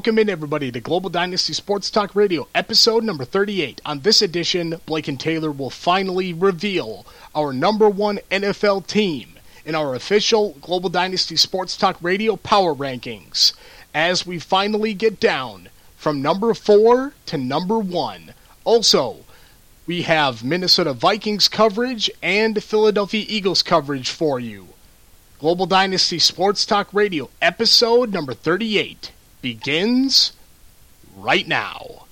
Welcome in, everybody, to Global Dynasty Sports Talk Radio, episode number 38. On this edition, Blake and Taylor will finally reveal our number one NFL team in our official Global Dynasty Sports Talk Radio power rankings as we finally get down from number four to number one. Also, we have Minnesota Vikings coverage and Philadelphia Eagles coverage for you. Global Dynasty Sports Talk Radio, episode number 38 begins right now.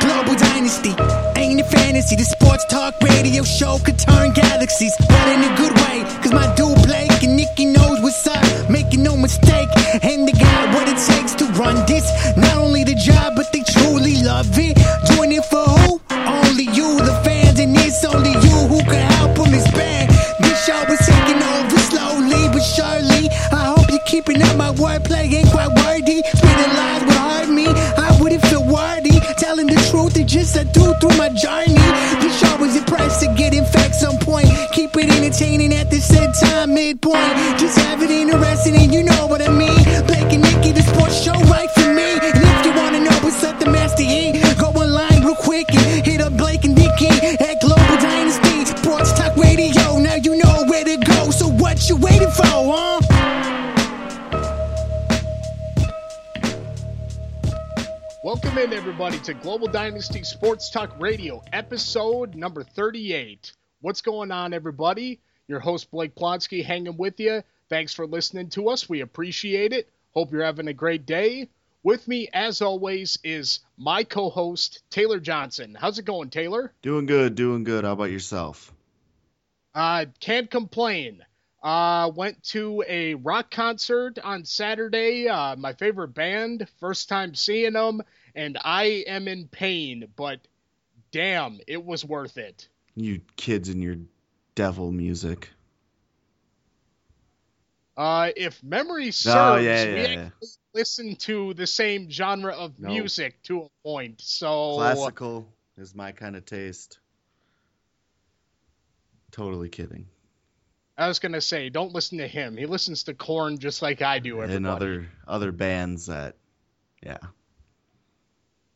Global Dynasty ain't a fantasy. The sports talk radio show could turn galaxies, but in a good way. Cause my dude Blake and Nikki knows what's up, making no mistake. And they got what it takes to run this. Not only the job, but they truly love it. Doing it for who? Only you, the fans, and it's only you who can help them expand. This show is but. I hope you're keeping up my wordplay, ain't quite worthy. Spitting lies would hurt me. I wouldn't feel worthy. Telling the truth is just a do through my journey. This show is impressed to get in facts on point. Keep it entertaining at the same time, midpoint. Just have it interesting, and you know what I mean. Blake and Nikki, the sports show right for me. And if you wanna know what's up, the master E, Welcome in, everybody, to Global Dynasty Sports Talk Radio, episode number 38. What's going on, everybody? Your host, Blake Plotsky, hanging with you. Thanks for listening to us. We appreciate it. Hope you're having a great day. With me, as always, is my co host, Taylor Johnson. How's it going, Taylor? Doing good, doing good. How about yourself? Uh, can't complain. Uh, went to a rock concert on Saturday. Uh, my favorite band, first time seeing them, and I am in pain, but damn, it was worth it. You kids and your devil music. Uh, if memory serves, yeah, we yeah, yeah. actually listen to the same genre of No. music to a point. So Classical is my kind of taste. Totally kidding. I was gonna say, don't listen to him. He listens to Korn just like I do. Everybody. And other other bands that, yeah,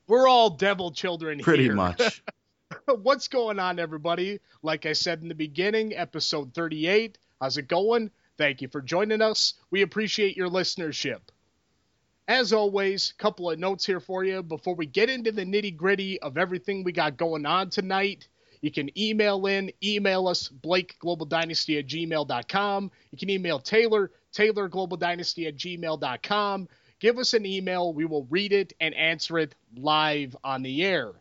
We're all devil children pretty here. much. What's going on, everybody? Like I said in the beginning, episode 38. How's it going? Thank you for joining us. We appreciate your listenership. As always, couple of notes here for you before we get into the nitty gritty of everything we got going on tonight. You can email in, email us, BlakeGlobalDynasty at gmail.com. You can email Taylor, TaylorGlobalDynasty at gmail.com. Give us an email. We will read it and answer it live on the air.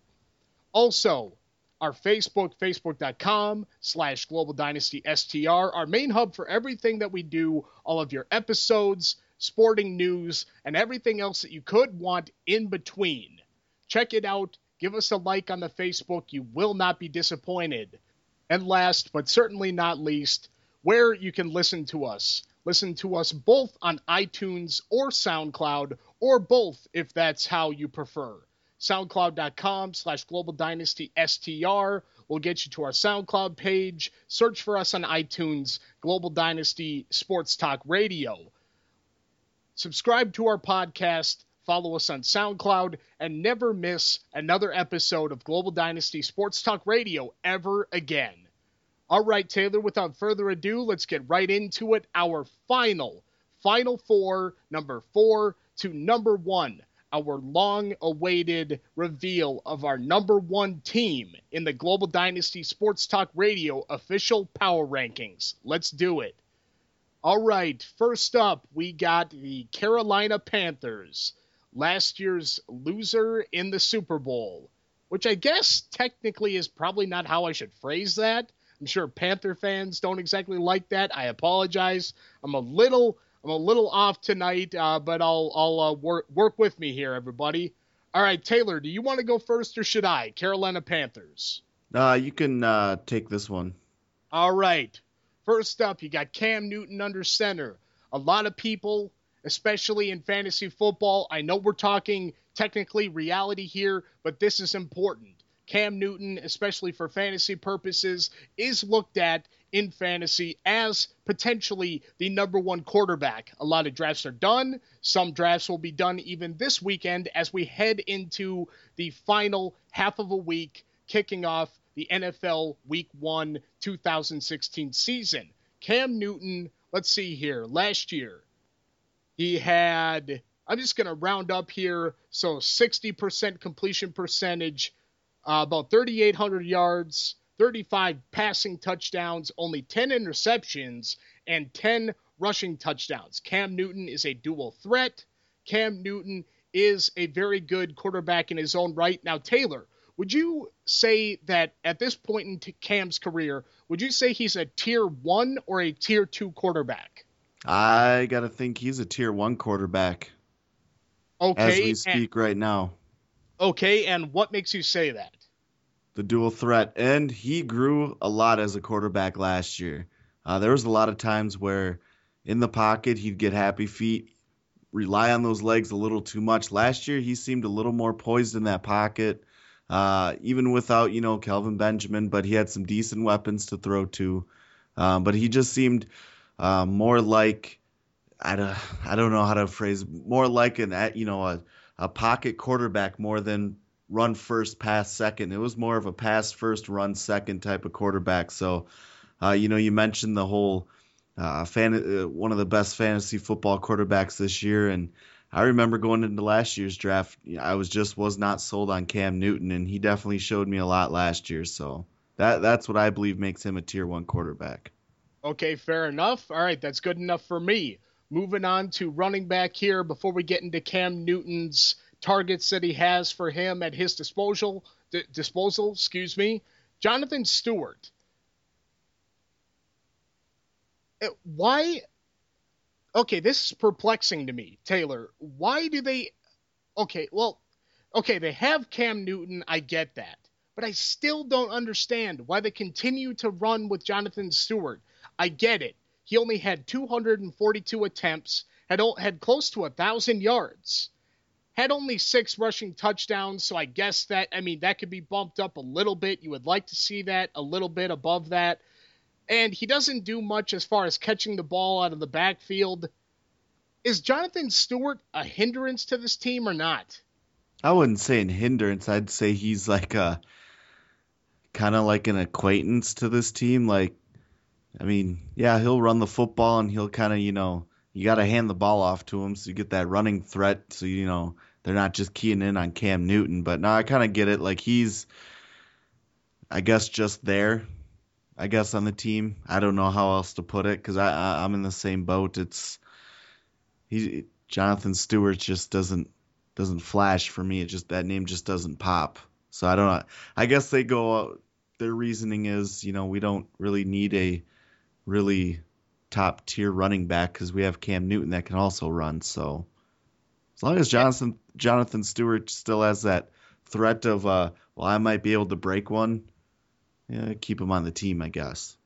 Also, our Facebook, facebook.com slash Global Dynasty STR, our main hub for everything that we do, all of your episodes, sporting news, and everything else that you could want in between. Check it out. Give us a like on the Facebook. You will not be disappointed. And last, but certainly not least, where you can listen to us. Listen to us both on iTunes or SoundCloud, or both if that's how you prefer. SoundCloud.com slash Global Dynasty STR will get you to our SoundCloud page. Search for us on iTunes, Global Dynasty Sports Talk Radio. Subscribe to our podcast, follow us on SoundCloud, and never miss another episode of Global Dynasty Sports Talk Radio ever again. All right, Taylor, without further ado, let's get right into it. Our final, final four, number four to number one, our long awaited reveal of our number one team in the Global Dynasty Sports Talk Radio official power rankings. Let's do it. All right, first up, we got the Carolina Panthers, last year's loser in the Super Bowl, which I guess technically is probably not how I should phrase that. I'm sure Panther fans don't exactly like that. I apologize. I'm a little I'm a little off tonight, uh, but I'll I'll uh, work work with me here, everybody. All right, Taylor, do you want to go first or should I? Carolina Panthers. Uh, you can uh, take this one. All right. First up, you got Cam Newton under center. A lot of people, especially in fantasy football, I know we're talking technically reality here, but this is important. Cam Newton, especially for fantasy purposes, is looked at in fantasy as potentially the number one quarterback. A lot of drafts are done. Some drafts will be done even this weekend as we head into the final half of a week, kicking off the NFL Week 1 2016 season. Cam Newton, let's see here, last year, he had, I'm just going to round up here, so 60% completion percentage, uh, about 3,800 yards, 35 passing touchdowns, only 10 interceptions, and 10 rushing touchdowns. Cam Newton is a dual threat. Cam Newton is a very good quarterback in his own right. Now, Taylor, would you say that at this point in Cam's career, would you say he's a tier one or a tier two quarterback? I got to think he's a tier one quarterback. Okay. As we speak and, right now. Okay, and what makes you say that? the dual threat, and he grew a lot as a quarterback last year. Uh, there was a lot of times where in the pocket he'd get happy feet, rely on those legs a little too much. Last year he seemed a little more poised in that pocket, uh, even without you know Kelvin Benjamin, but he had some decent weapons to throw to. Um, but he just seemed uh, more like I don't, I don't know how to phrase more like an you know a, a pocket quarterback more than run first, pass second. It was more of a pass first, run second type of quarterback. So, uh, you know, you mentioned the whole uh, fan, uh, one of the best fantasy football quarterbacks this year, and I remember going into last year's draft, I was just was not sold on Cam Newton, and he definitely showed me a lot last year. So that that's what I believe makes him a tier one quarterback. Okay, fair enough. All right, that's good enough for me. Moving on to running back here before we get into Cam Newton's targets that he has for him at his disposal. D- disposal, excuse me. Jonathan Stewart. Uh, why? Okay, this is perplexing to me, Taylor. Why do they? Okay, well, okay, they have Cam Newton. I get that, but I still don't understand why they continue to run with Jonathan Stewart. I get it. He only had 242 attempts, had had close to a thousand yards had only six rushing touchdowns, so I guess that, I mean, that could be bumped up a little bit. You would like to see that a little bit above that. And he doesn't do much as far as catching the ball out of the backfield. Is Jonathan Stewart a hindrance to this team or not? I wouldn't say an hindrance. I'd say he's like a kind of like an acquaintance to this team. Like, I mean, yeah, he'll run the football and he'll kind of, you know, you got to hand the ball off to him so you get that running threat. So you know they're not just keying in on Cam Newton. But now I kind of get it. Like he's, I guess, just there. I guess on the team. I don't know how else to put it because I, I I'm in the same boat. It's he Jonathan Stewart just doesn't doesn't flash for me. It just that name just doesn't pop. So I don't know. I guess they go. Their reasoning is, you know, we don't really need a really top tier running back because we have Cam Newton that can also run. So as long as Jonathan Jonathan Stewart still has that threat of uh, well, I might be able to break one, yeah, keep him on the team, I guess.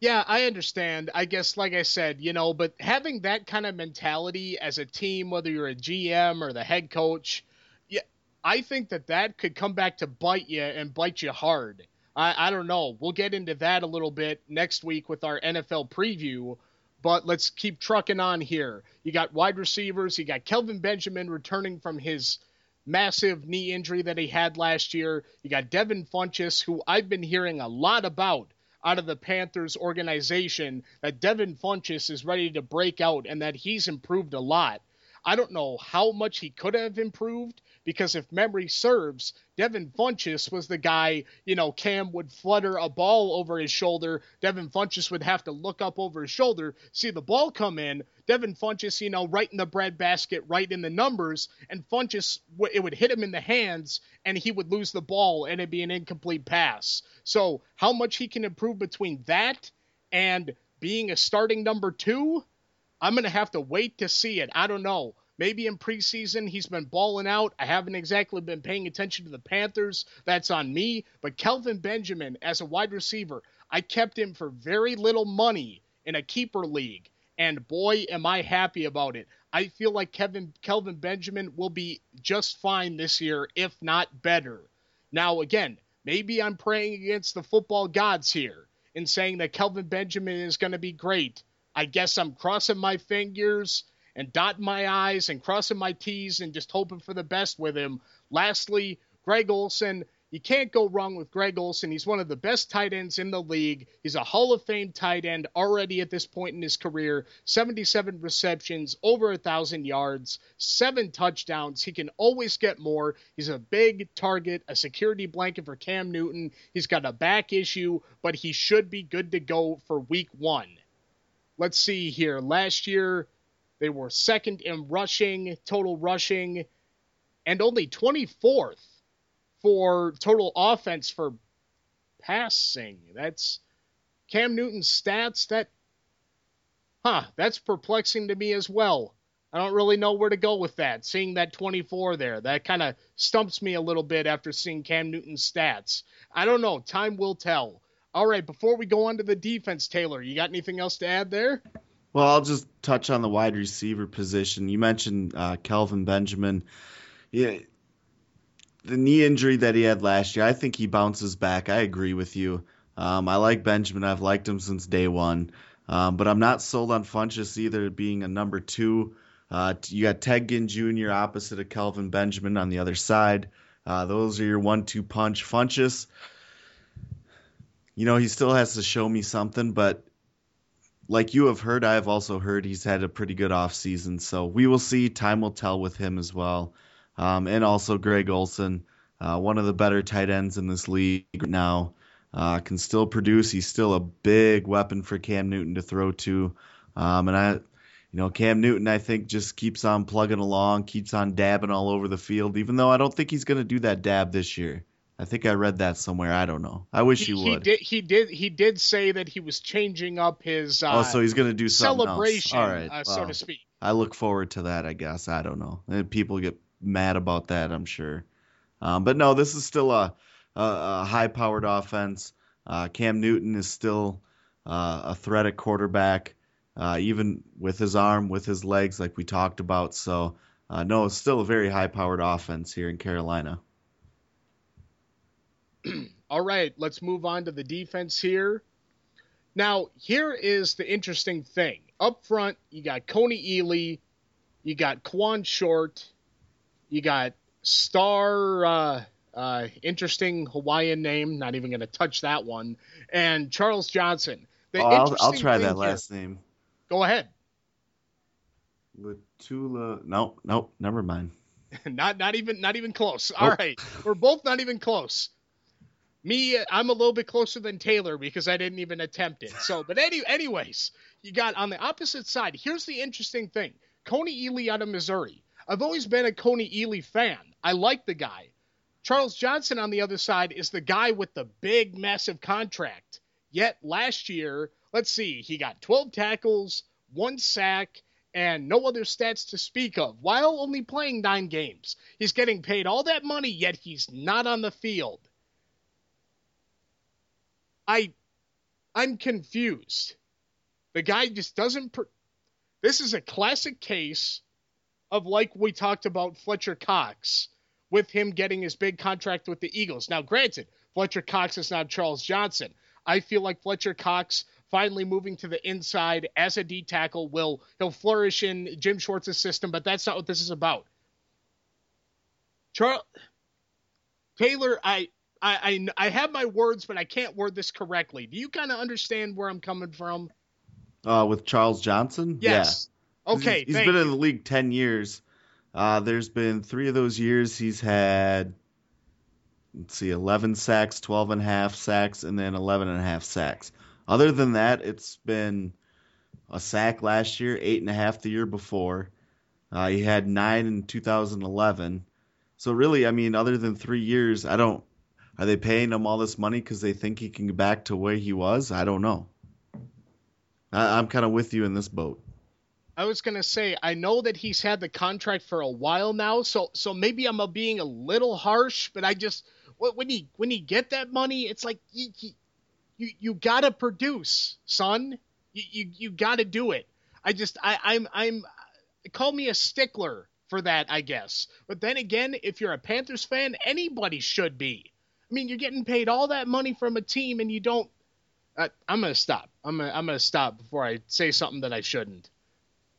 Yeah, I understand. I guess, like I said, you know, but having that kind of mentality as a team, whether you're a GM or the head coach, yeah, I think that that could come back to bite you and bite you hard. I, I don't know. We'll get into that a little bit next week with our NFL preview. But let's keep trucking on here. You got wide receivers. You got Kelvin Benjamin returning from his massive knee injury that he had last year. You got Devin Funchess, who I've been hearing a lot about out of the Panthers organization, that Devin Funchess is ready to break out and that he's improved a lot. I don't know how much he could have improved because if memory serves, Devin Funchess was the guy, you know, Cam would flutter a ball over his shoulder. Devin Funchess would have to look up over his shoulder, see the ball come in. Devin Funchess, you know, right in the breadbasket, right in the numbers, and Funchess, it would hit him in the hands and he would lose the ball and it'd be an incomplete pass. So, how much he can improve between that and being a starting number two, I'm going to have to wait to see it. I don't know. Maybe in preseason he's been balling out. I haven't exactly been paying attention to the Panthers. That's on me. But Kelvin Benjamin, as a wide receiver, I kept him for very little money in a keeper league. And boy, am I happy about it. I feel like Kevin Kelvin Benjamin will be just fine this year, if not better. Now, again, maybe I'm praying against the football gods here. in saying that Kelvin Benjamin is going to be great. I guess I'm crossing my fingers and dotting my I's and crossing my T's and just hoping for the best with him. Lastly, Greg Olsen. You can't go wrong with Greg Olsen. He's one of the best tight ends in the league. He's a Hall of Fame tight end already at this point in his career. 77 receptions, over a 1,000 yards, seven touchdowns. He can always get more. He's a big target, a security blanket for Cam Newton. He's got a back issue, but he should be good to go for week one. Let's see here. Last year, they were second in rushing, total rushing, and only 24th for total offense for passing. That's Cam Newton's stats. That, huh, that's perplexing to me as well. I don't really know where to go with that. Seeing that 24 there, that kind of stumps me a little bit after seeing Cam Newton's stats. I don't know. Time will tell. All right, before we go on to the defense, Taylor, you got anything else to add there? Well, I'll just touch on the wide receiver position. You mentioned uh, Kelvin Benjamin. Yeah, the knee injury that he had last year, I think he bounces back. I agree with you. Um, I like Benjamin. I've liked him since day one. Um, but I'm not sold on Funchess either being a number two. Uh, you got Ted Ginn Jr. opposite of Kelvin Benjamin on the other side. Uh, those are your one-two punch. Funchess, you know, he still has to show me something, but like you have heard, I have also heard he's had a pretty good offseason. So we will see. Time will tell with him as well um, and also Greg Olsen, uh, one of the better tight ends in this league now. Uh, can still produce. He's still a big weapon for Cam Newton to throw to. Um, and I, you know, Cam Newton, I think, just keeps on plugging along, keeps on dabbing all over the field, even though I don't think he's going to do that dab this year. I think I read that somewhere. I don't know. I wish he, he would. He did. He did. He did say that he was changing up his. Uh, oh, so he's going to do celebration, else. All right, uh, well, so to speak. I look forward to that. I guess I don't know. And People get mad about that, I'm sure. Um, but no, this is still a, a, a high-powered offense. Uh, Cam Newton is still uh, a threat at quarterback, uh, even with his arm, with his legs, like we talked about. So, uh, no, it's still a very high-powered offense here in Carolina. All right, let's move on to the defense here. Now, here is the interesting thing. Up front, you got Kony Ealy, you got Kawann Short, you got Star, uh, uh, interesting Hawaiian name. Not even going to touch that one. And Charles Johnson. The oh, I'll, I'll, try that last name. Go ahead. Latula. No, no, never mind. not not even not even close. All right, we're both not even close. Me, I'm a little bit closer than Taylor because I didn't even attempt it. So, but any, anyways, you got on the opposite side. Here's the interesting thing: Kony Ealy out of Missouri. I've always been a Kony Ealy fan. I like the guy. Charles Johnson on the other side is the guy with the big, massive contract. Yet last year, let's see, he got 12 tackles, one sack, and no other stats to speak of, while only playing nine games. He's getting paid all that money, yet he's not on the field. I, I'm confused. The guy just doesn't. Per- this is a classic case of like we talked about Fletcher Cox with him getting his big contract with the Eagles. Now, granted, Fletcher Cox is not Charles Johnson. I feel like Fletcher Cox finally moving to the inside as a D tackle will he'll flourish in Jim Schwartz's system, but that's not what this is about. Charles Taylor, I I, I, I have my words, but I can't word this correctly. Do you kind of understand where I'm coming from? Uh, with Charles Johnson? Yes. Okay, he's, he's been you. in the league ten years. Uh, there's been three of those years he's had, let's see, 11 sacks, 12 and a half sacks, and then 11 and a half sacks. Other than that, it's been a sack last year, eight and a half the year before. Uh, he had nine in 2011. So really, I mean, other than three years, I don't. Are they paying him all this money because they think he can get back to where he was? I don't know. I, I'm kind of with you in this boat. I was gonna say I know that he's had the contract for a while now, so so maybe I'm being a little harsh, but I just when he when he get that money, it's like you you, you gotta produce, son. You you, you gotta do it. I just I I'm I'm call me a stickler for that, I guess. But then again, if you're a Panthers fan, anybody should be. I mean, you're getting paid all that money from a team and you don't I, I'm gonna stop. I'm gonna I'm gonna stop before I say something that I shouldn't.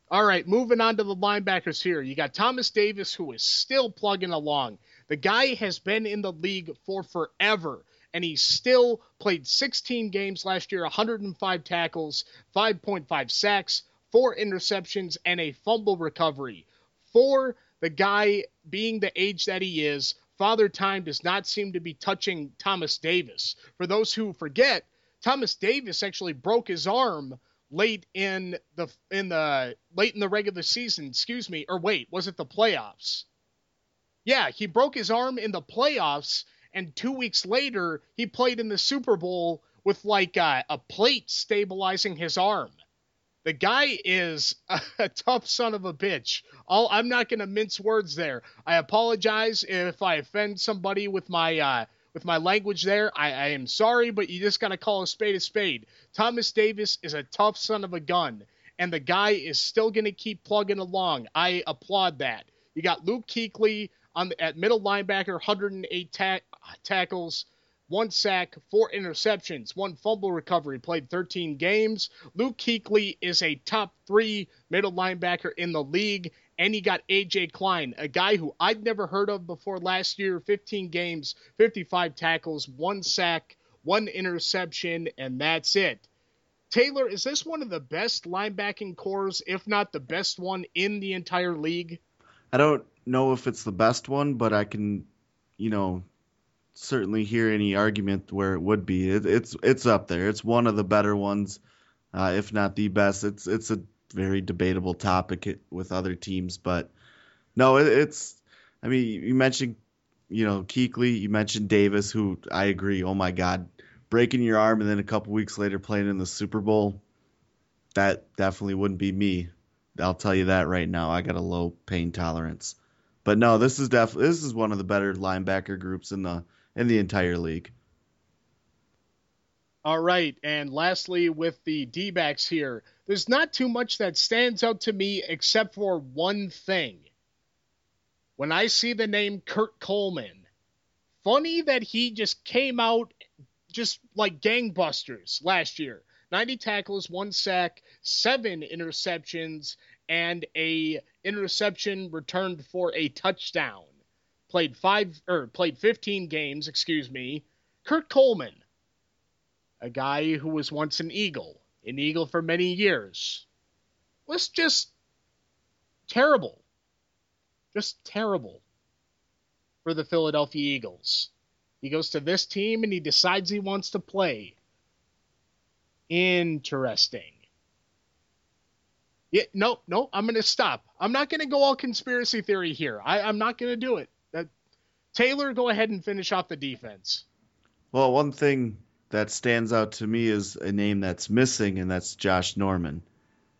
All right, moving on to the linebackers here. You got Thomas Davis, who is still plugging along. The guy has been in the league for forever, and he still played 16 games last year, 105 tackles, 5.5 sacks, four interceptions, and a fumble recovery. For the guy being the age that he is, Father Time does not seem to be touching Thomas Davis. For those who forget, Thomas Davis actually broke his arm late in the in the late in the regular season, excuse me, or wait, was it the playoffs? Yeah, he broke his arm in the playoffs, and two weeks later he played in the Super Bowl with like a, a plate stabilizing his arm. The guy is a, tough son of a bitch. All, I'm not going to mince words there. I apologize if I offend somebody with my uh, with my language there. I, I am sorry, but you just got to call a spade a spade. Thomas Davis is a tough son of a gun, and the guy is still going to keep plugging along. I applaud that. You got Luke Kuechly on the, at middle linebacker, 108 ta- tackles, one sack, four interceptions, one fumble recovery, played 13 games. Luke Kuechly is a top three middle linebacker in the league. And he got AJ Klein, a guy who I'd never heard of before last year 15 games, 55 tackles, one sack, one interception, and that's it. Taylor, is this one of the best linebacking cores, if not the best one in the entire league? I don't know if it's the best one, but I can, you know, certainly hear any argument where it would be. It, it's it's up there. It's one of the better ones, uh, if not the best. It's it's a very debatable topic with other teams, but no, it, it's. I mean, you mentioned, you know, Kuechly. You mentioned Davis, who I agree. Oh my God, breaking your arm and then a couple weeks later playing in the Super Bowl. That definitely wouldn't be me. I'll tell you that right now. I got a low pain tolerance. But no, this is definitely this is one of the better linebacker groups in the in the entire league. All right, and lastly, with the D backs here, there's not too much that stands out to me except for one thing. When I see the name Kurt Coleman, funny that he just came out just like gangbusters last year 90 tackles, one sack, seven interceptions, and a interception returned for a touchdown. Played five or played 15 games, excuse me. Kurt Coleman a guy who was once an Eagle, an Eagle for many years, was just terrible. Just terrible for the Philadelphia Eagles. He goes to this team and he decides he wants to play. Interesting. Yeah, no, no, I'm going to stop. I'm not going to go all conspiracy theory here. I, am not going to do it. Taylor, go ahead and finish off the defense. Well, one thing that stands out to me is a name that's missing, and that's Josh Norman.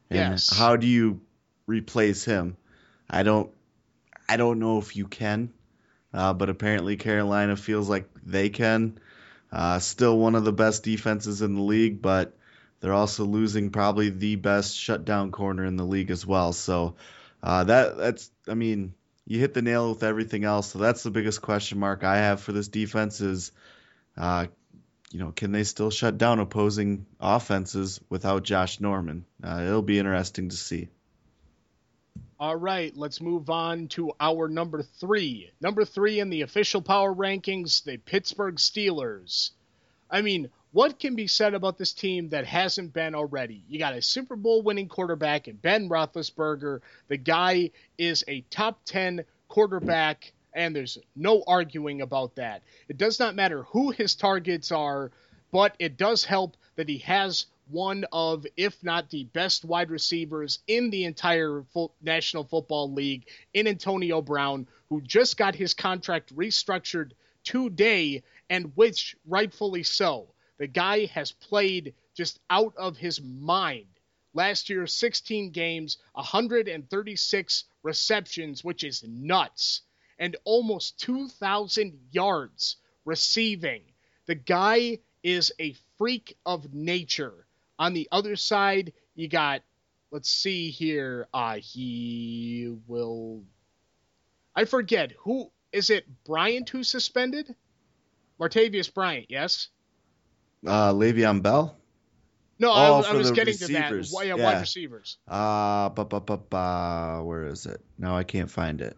And yes. How do you replace him? I don't. I don't know if you can, uh, but apparently Carolina feels like they can. Uh, still one of the best defenses in the league, but they're also losing probably the best shutdown corner in the league as well. So uh, that that's. I mean, you hit the nail with everything else. So that's the biggest question mark I have for this defense is uh, you know, can they still shut down opposing offenses without Josh Norman? Uh, it'll be interesting to see. All right, let's move on to our number three. Number three in the official power rankings, the Pittsburgh Steelers. I mean, what can be said about this team that hasn't been already? You got a Super Bowl winning quarterback in Ben Roethlisberger. The guy is a top 10 quarterback and there's no arguing about that. It does not matter who his targets are, but it does help that he has one of, if not the best wide receivers in the entire full National Football League in Antonio Brown, who just got his contract restructured today, and which rightfully so. The guy has played just out of his mind. Last year, 16 games, 136 receptions, which is nuts and almost 2,000 yards receiving. The guy is a freak of nature. On the other side, you got, let's see here, uh, he will. I forget who is it. Bryant who suspended? Martavius Bryant, yes. Uh, Le'Veon Bell. No, I, was- I was getting receivers. to that. Why- Yeah, Yeah. wide receivers. Uh, ba, ba, ba, ba, where is it? No, I can't find it.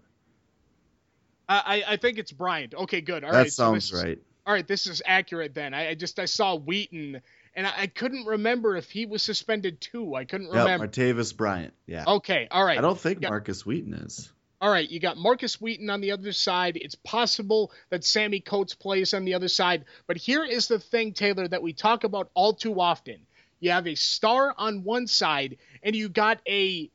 I, I think it's Bryant. Okay, good. All that right. so sounds is- right. all right, this is accurate then. I, I just I saw Wheaton and I, I couldn't remember if he was suspended too. I couldn't Yep, remember. Martavis Bryant. Yeah. Okay, all right. I don't think Yeah. Markus Wheaton is. All right, you got Markus Wheaton on the other side. It's possible that Sammy Coates plays on the other side. But here is the thing, Taylor, that we talk about all too often. You have a star on one side, and you got a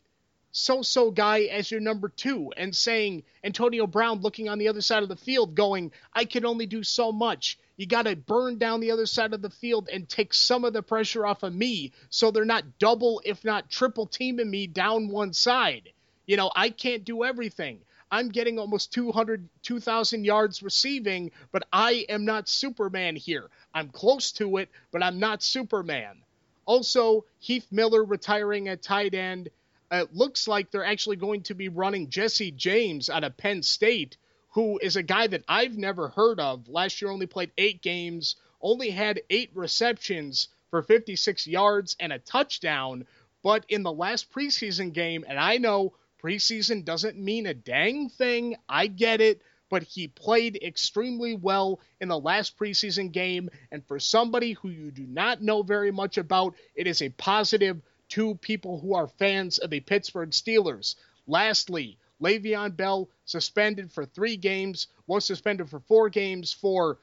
so so guy as your number two, and saying Antonio Brown looking on the other side of the field, going, I can only do so much. You got to burn down the other side of the field and take some of the pressure off of me so they're not double, if not triple teaming me down one side. You know, I can't do everything. I'm getting almost 200, 2,000 yards receiving, but I am not Superman here. I'm close to it, but I'm not Superman. Also, Heath Miller retiring at tight end. It looks like they're actually going to be running Jesse James out of Penn State, who is a guy that I've never heard of. Last year only played eight games, only had eight receptions for 56 yards and a touchdown. But in the last preseason game, and I know preseason doesn't mean a dang thing, I get it, but he played extremely well in the last preseason game. And for somebody who you do not know very much about, it is a positive to people who are fans of the Pittsburgh Steelers. Lastly, Le'Veon Bell suspended for three games, was suspended for four games for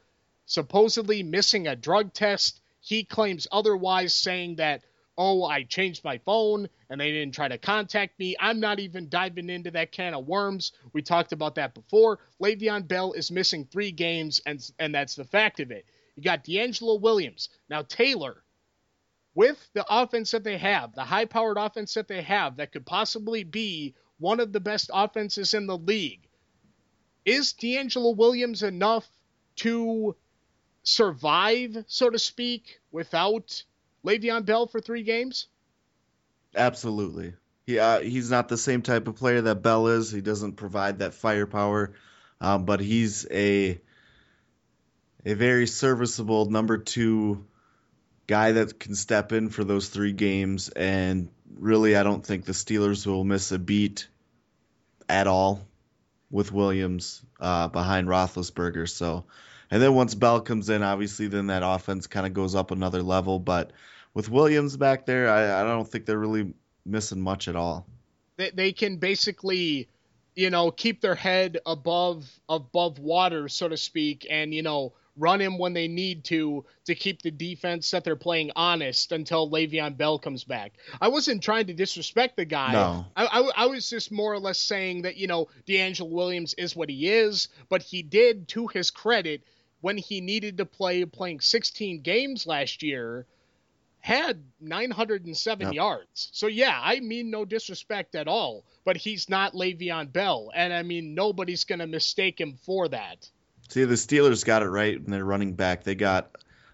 supposedly missing a drug test. He claims otherwise, saying that, oh, I changed my phone and they didn't try to contact me. I'm not even diving into that can of worms. We talked about that before. Le'Veon Bell is missing three games, and, and that's the fact of it. You got DeAngelo Williams. Now, Taylor, with the offense that they have, the high powered offense that they have, that could possibly be one of the best offenses in the league, is DeAngelo Williams enough to survive, so to speak, without Le'Veon Bell for three games? Absolutely. He, uh, he's not the same type of player that Bell is. He doesn't provide that firepower, um, but he's a a very serviceable number two guy that can step in for those three games. And really, I don't think the Steelers will miss a beat at all with Williams uh, behind Roethlisberger. So, and then once Bell comes in, obviously, then that offense kind of goes up another level. But with Williams back there, I, I don't think they're really missing much at all. They, they can basically, you know, keep their head above above water, so to speak, and you know, run him when they need to to keep the defense that they're playing honest until Le'Veon Bell comes back. I wasn't trying to disrespect the guy. No. I, I, I was just more or less saying that you know DeAngelo Williams is what he is, but he did, to his credit, when he needed to play, playing 16 games last year, had 907 Yep. yards. So yeah, I mean no disrespect at all, but he's not Le'Veon Bell, and I mean nobody's gonna mistake him for that. See, the Steelers got it right in their running back. They got,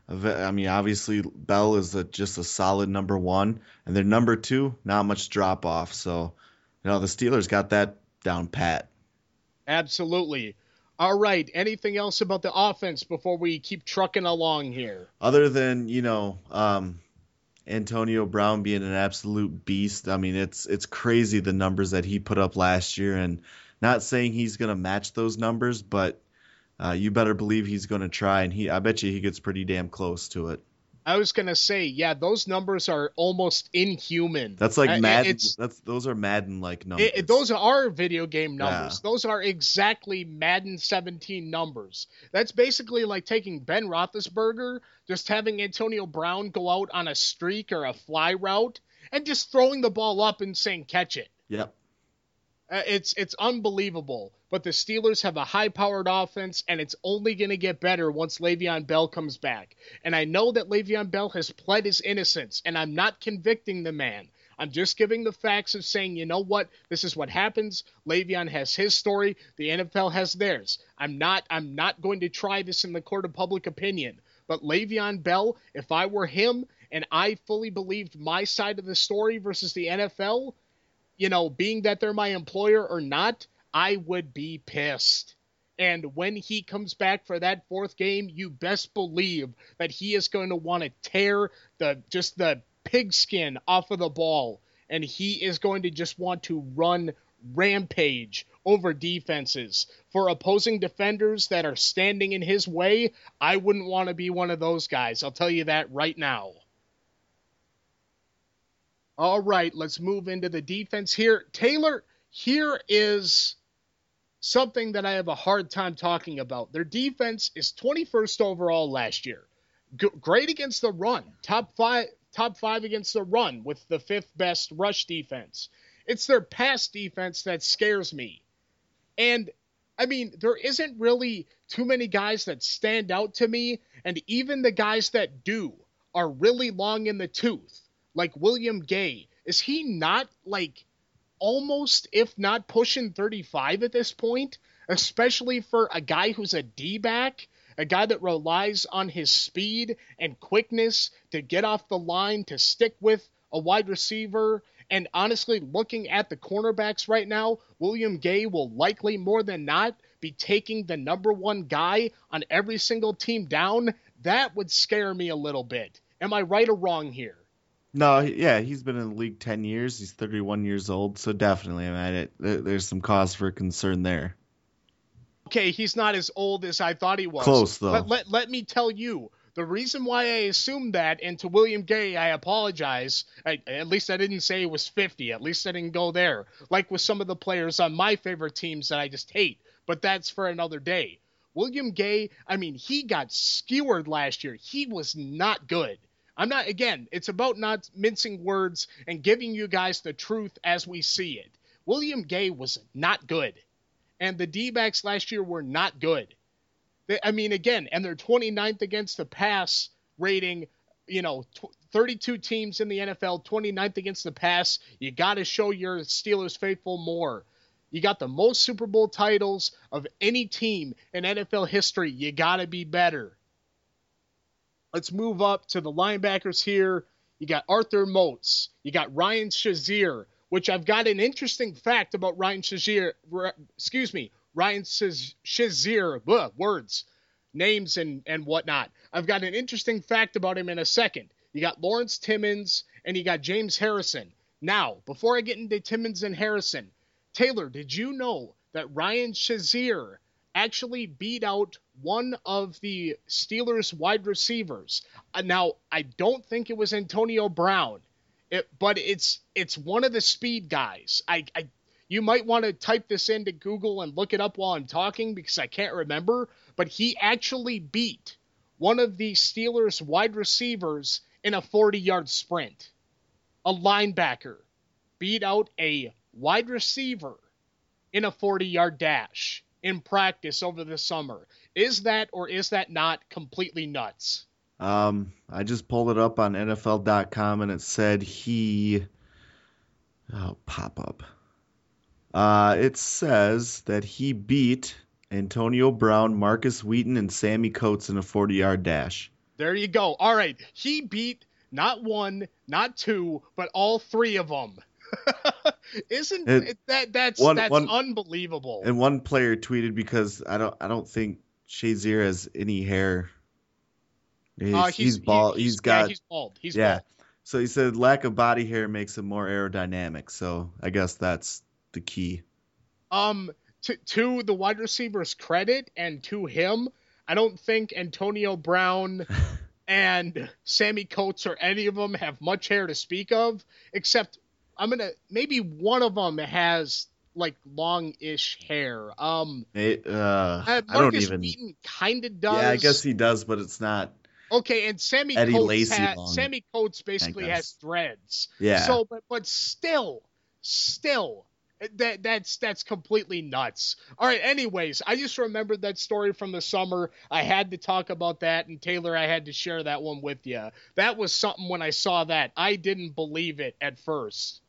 I mean, obviously Bell is a, just a solid number one, and their number two, not much drop off. So, you know, the Steelers got that down pat. Absolutely. All right. Anything else about the offense before we keep trucking along here? Other than you know, um, Antonio Brown being an absolute beast. I mean, it's it's crazy the numbers that he put up last year, and not saying he's gonna match those numbers, but uh, you better believe he's gonna try, and he I bet you he gets pretty damn close to it. I was gonna say, yeah, those numbers are almost inhuman. That's like Uh, Madden. It's, That's those are Madden like numbers. it, it- those are video game numbers. Yeah. Those are exactly Madden 17 numbers. That's basically like taking Ben Roethlisberger, just having Antonio Brown go out on a streak or a fly route, and just throwing the ball up and saying catch it. Yep. Uh, it's it's unbelievable. But the Steelers have a high-powered offense, and it's only going to get better once Le'Veon Bell comes back. And I know that Le'Veon Bell has pled his innocence, and I'm not convicting the man. I'm just giving the facts of saying, you know what, this is what happens. Le'Veon has his story, the NFL has theirs. I'm not I'm not going to try this in the court of public opinion. But Le'Veon Bell, if I were him and I fully believed my side of the story versus the NFL, you know, being that they're my employer or not, I would be pissed. And when he comes back for that fourth game, you best believe that he is going to want to tear the just the pigskin off of the ball, and he is going to just want to run rampage over defenses. For opposing defenders that are standing in his way, I wouldn't want to be one of those guys. I'll tell you that right now. All right, let's move into the defense here. Taylor, here is something that I have a hard time talking about. Their defense is 21st overall last year. G- great against the run. Top 5 top 5 against the run with the fifth best rush defense. It's their pass defense that scares me. And I mean, there isn't really too many guys that stand out to me, and even the guys that do are really long in the tooth, like William Gay. Is he not like almost, if not pushing 35 at this point? Especially for a guy who's a D back, a guy that relies on his speed and quickness to get off the line, to stick with a wide receiver, and honestly, looking at the cornerbacks right now, William Gay will likely more than not be taking the number one guy on every single team down. That would scare me a little bit. Am I right or wrong here? No, yeah, he's been in the league 10 years. He's 31 years old, so definitely, I mean, it, there's some cause for concern there. Okay, he's not as old as I thought he was. Close, though. But let, let me tell you, the reason why I assumed that, and to William Gay, I apologize. I, at least I didn't say he was 50. At least I didn't go there. Like with some of the players on my favorite teams that I just hate. But that's for another day. William Gay, I mean, he got skewered last year. He was not good. I'm not, again, it's about not mincing words and giving you guys the truth as we see it. William Gay was not good. And the D backs last year were not good. I mean, again, and they're 29th against the pass rating. You know, 32 teams in the NFL, 29th against the pass. You got to show your Steelers faithful more. You got the most Super Bowl titles of any team in NFL history. You got to be better. Let's move up to the linebackers here. You got Arthur Moats. You got Ryan Shazier, which I've got an interesting fact about Ryan Shazier. Excuse me, Ryan Shazier, words, names, and, and whatnot. I've got an interesting fact about him in a second. You got Lawrence Timmons and you got James Harrison. Now, before I get into Timmons and Harrison, Taylor, did you know that Ryan Shazier actually beat out one of the Steelers wide receivers? Uh, now, I don't think it was Antonio Brown, it, but it's it's one of the speed guys. I, I you might want to type this into Google and look it up while I'm talking because I can't remember. But he actually beat one of the Steelers wide receivers in a 40 yard sprint. A linebacker beat out a wide receiver in a 40 yard dash in practice over the summer. Is that or is that not completely nuts? Um, I just pulled it up on NFL.com and it said he. Oh, pop up. Uh, it says that he beat Antonio Brown, Markus Wheaton, and Sammy Coates in a 40 yard dash. There you go. All right. He beat not one, not two, but all three of them. Isn't it, that that's one, that's one, unbelievable? And one player tweeted because I don't I don't think Shazier has any hair. He's, uh, he's, he's bald. He's, he's got. Yeah, he's bald. He's yeah. Bald. So he said lack of body hair makes him more aerodynamic. So I guess that's the key. Um, to to the wide receiver's credit and to him, I don't think Antonio Brown and Sammy Coates or any of them have much hair to speak of, except I'm gonna maybe one of them has like long-ish hair. Um, it, uh, uh I don't even. Kind of does. Yeah, I guess he does, but it's not. Okay, and Sammy Eddie Coates Lacy has, Sammy Coates basically has threads. Yeah. So, but but still, still, that that's that's completely nuts. All right, anyways, I just remembered that story from the summer. I had to talk about that and Taylor, I had to share that one with you. That was something when I saw that. I didn't believe it at first.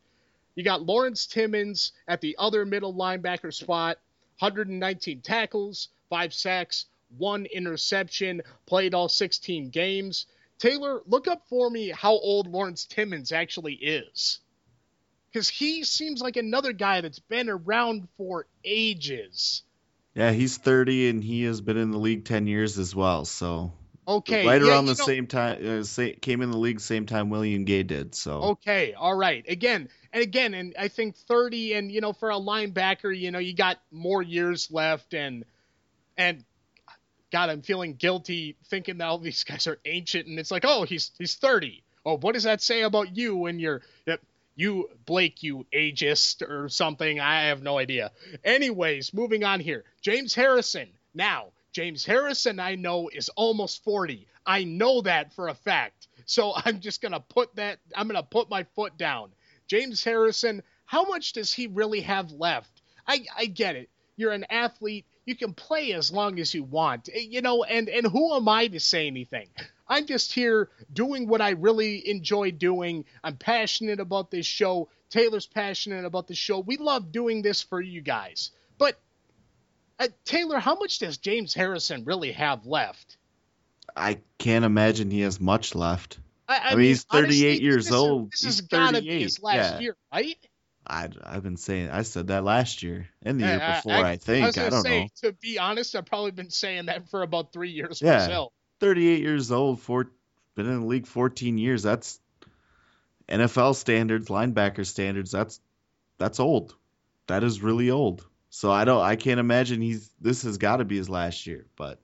You got Lawrence Timmons at the other middle linebacker spot, 119 tackles, 5 sacks, 1 interception, played all 16 games. Taylor, look up for me how old Lawrence Timmons actually is because he seems like another guy that's been around for ages. Yeah, he's 30 and he has been in the league 10 years as well. So Okay, right yeah, around the know- same time. Uh, sa- came in the league same time William Gay did. So Okay, all right. Again, and again, and I think 30, and you know, for a linebacker, you know, you got more years left, and and God, I'm feeling guilty thinking that all these guys are ancient, and it's like, oh, he's he's 30. Oh, what does that say about you and your you Blake, you ageist or something? I have no idea. Anyways, moving on here. James Harrison. Now, James Harrison, I know is almost 40. I know that for a fact. So I'm just gonna put that. I'm gonna put my foot down. James Harrison. How much does he really have left? I I get it. You're an athlete. You can play as long as you want. Eh, You know, and and who am I to say anything? I'm just here doing what I really enjoy doing. I'm passionate about this show. Taylor's passionate about the show. We love doing this for you guys. Uh, Taylor, how much does James Harrison really have left? I can't imagine he has much left. I, I mean, he's 38 honestly, years this is- old. This He's has got to be 38, his last yeah. year, right? I, I've been saying I said that last year and the year Yeah, before. I, think was I, don't say, know. To be honest, I've probably been saying that for about three years Yeah. myself. 38 years old, four, been in the league 14 years. That's NFL standards, linebacker standards. That's that's old. That is really old. So I don't. I can't imagine he's. This has got to be his last year, but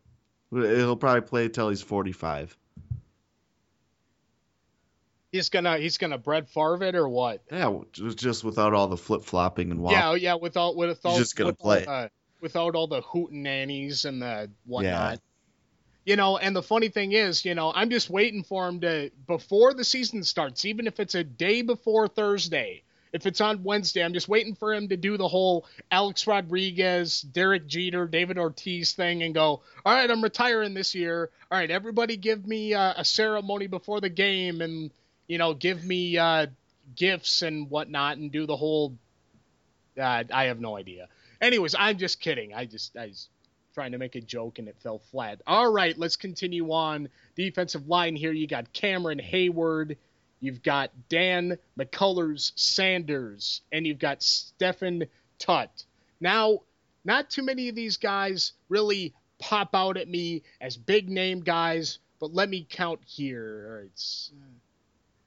he'll probably play until he's 45. He's gonna he's gonna Brett Favre it or what? Yeah, just without all the flip flopping and Yeah, yeah. Without without just gonna without, play. uh, without all the hootenannies and the whatnot. Yeah. You know, and the funny thing is, you know, I'm just waiting for him to before the season starts, even if it's a day before Thursday. If it's on Wednesday, I'm just waiting for him to do the whole Alex Rodriguez, Derek Jeter, David Ortiz thing and go, all right, I'm retiring this year. All right, everybody give me uh, a ceremony before the game and, you know, give me uh, gifts and whatnot and do the whole. Uh, I have no idea. Anyways, I'm just kidding. I just, I was trying to make a joke and it fell flat. All right, let's continue on. Defensive line here. You got Cameron Heyward. You've got Dan McCullers Sanders, and you've got Stephon Tuitt. Now, not too many of these guys really pop out at me as big name guys, but let me count here. All right, hmm.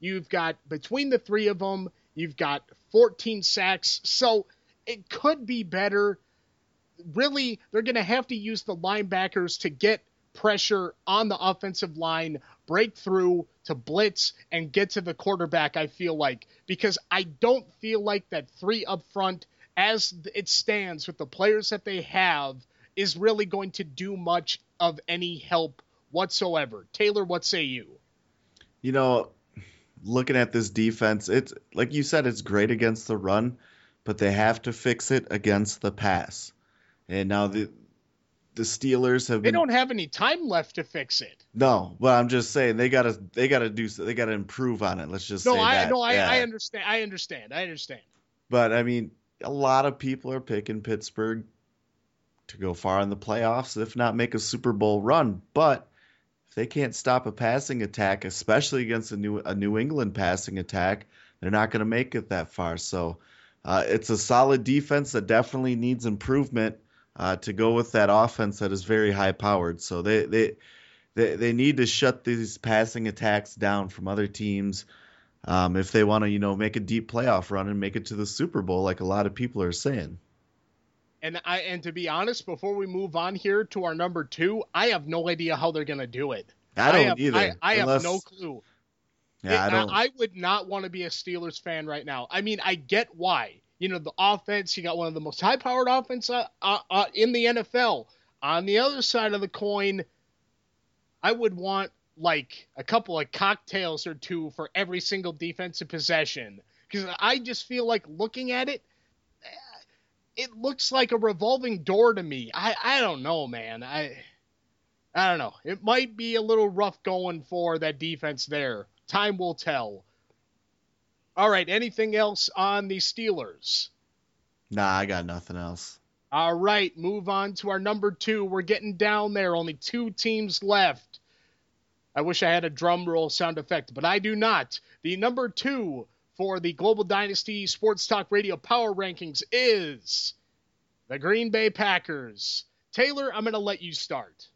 You've got between the three of them, you've got 14 sacks, so it could be better. Really, they're going to have to use the linebackers to get pressure on the offensive line, break through to blitz and get to the quarterback, I feel like, because I don't feel like that three up front, as it stands with the players that they have, is really going to do much of any help whatsoever. Taylor, what say you? You know, looking at this defense, it's like you said, it's great against the run, but they have to fix it against the pass. And now the the Steelers have They been don't have any time left to fix it. no, but I'm just saying they gotta they gotta do they gotta improve on it. Let's just No, say I that. no, I, Yeah. I understand. I understand. I understand. But I mean, a lot of people are picking Pittsburgh to go far in the playoffs, if not make a Super Bowl run. But if they can't stop a passing attack, especially against a New a New England passing attack, they're not going to make it that far. So uh, it's a solid defense that definitely needs improvement uh, to go with that offense that is very high powered. So they they. They, they need to shut these passing attacks down from other teams um, if they want to, you know, make a deep playoff run and make it to the Super Bowl, like a lot of people are saying. And I and to be honest, before we move on here to our number two, I have no idea how they're gonna do it. I don't have, either. I, I unless, have no clue. Yeah, I It- don't. I would not want to be a Steelers fan right now. I mean, I get why. You know, the offense, you got one of the most high powered offense uh, uh, uh, in the NFL. On the other side of the coin, I would want like a couple of cocktails or two for every single defensive possession. Because I just feel like looking at it, eh, it looks like a revolving door to me. I, I don't know, man. I I don't know. It might be a little rough going for that defense there. Time will tell. All right. Anything else on the Steelers? nah, I got nothing else. All right. Move on to our number two. We're getting down there. Only two teams left. I wish I had a drum roll sound effect, but I do not. The number two for the Global Dynasty Sports Talk Radio Power Rankings is the Green Bay Packers. Taylor, I'm going to let you start.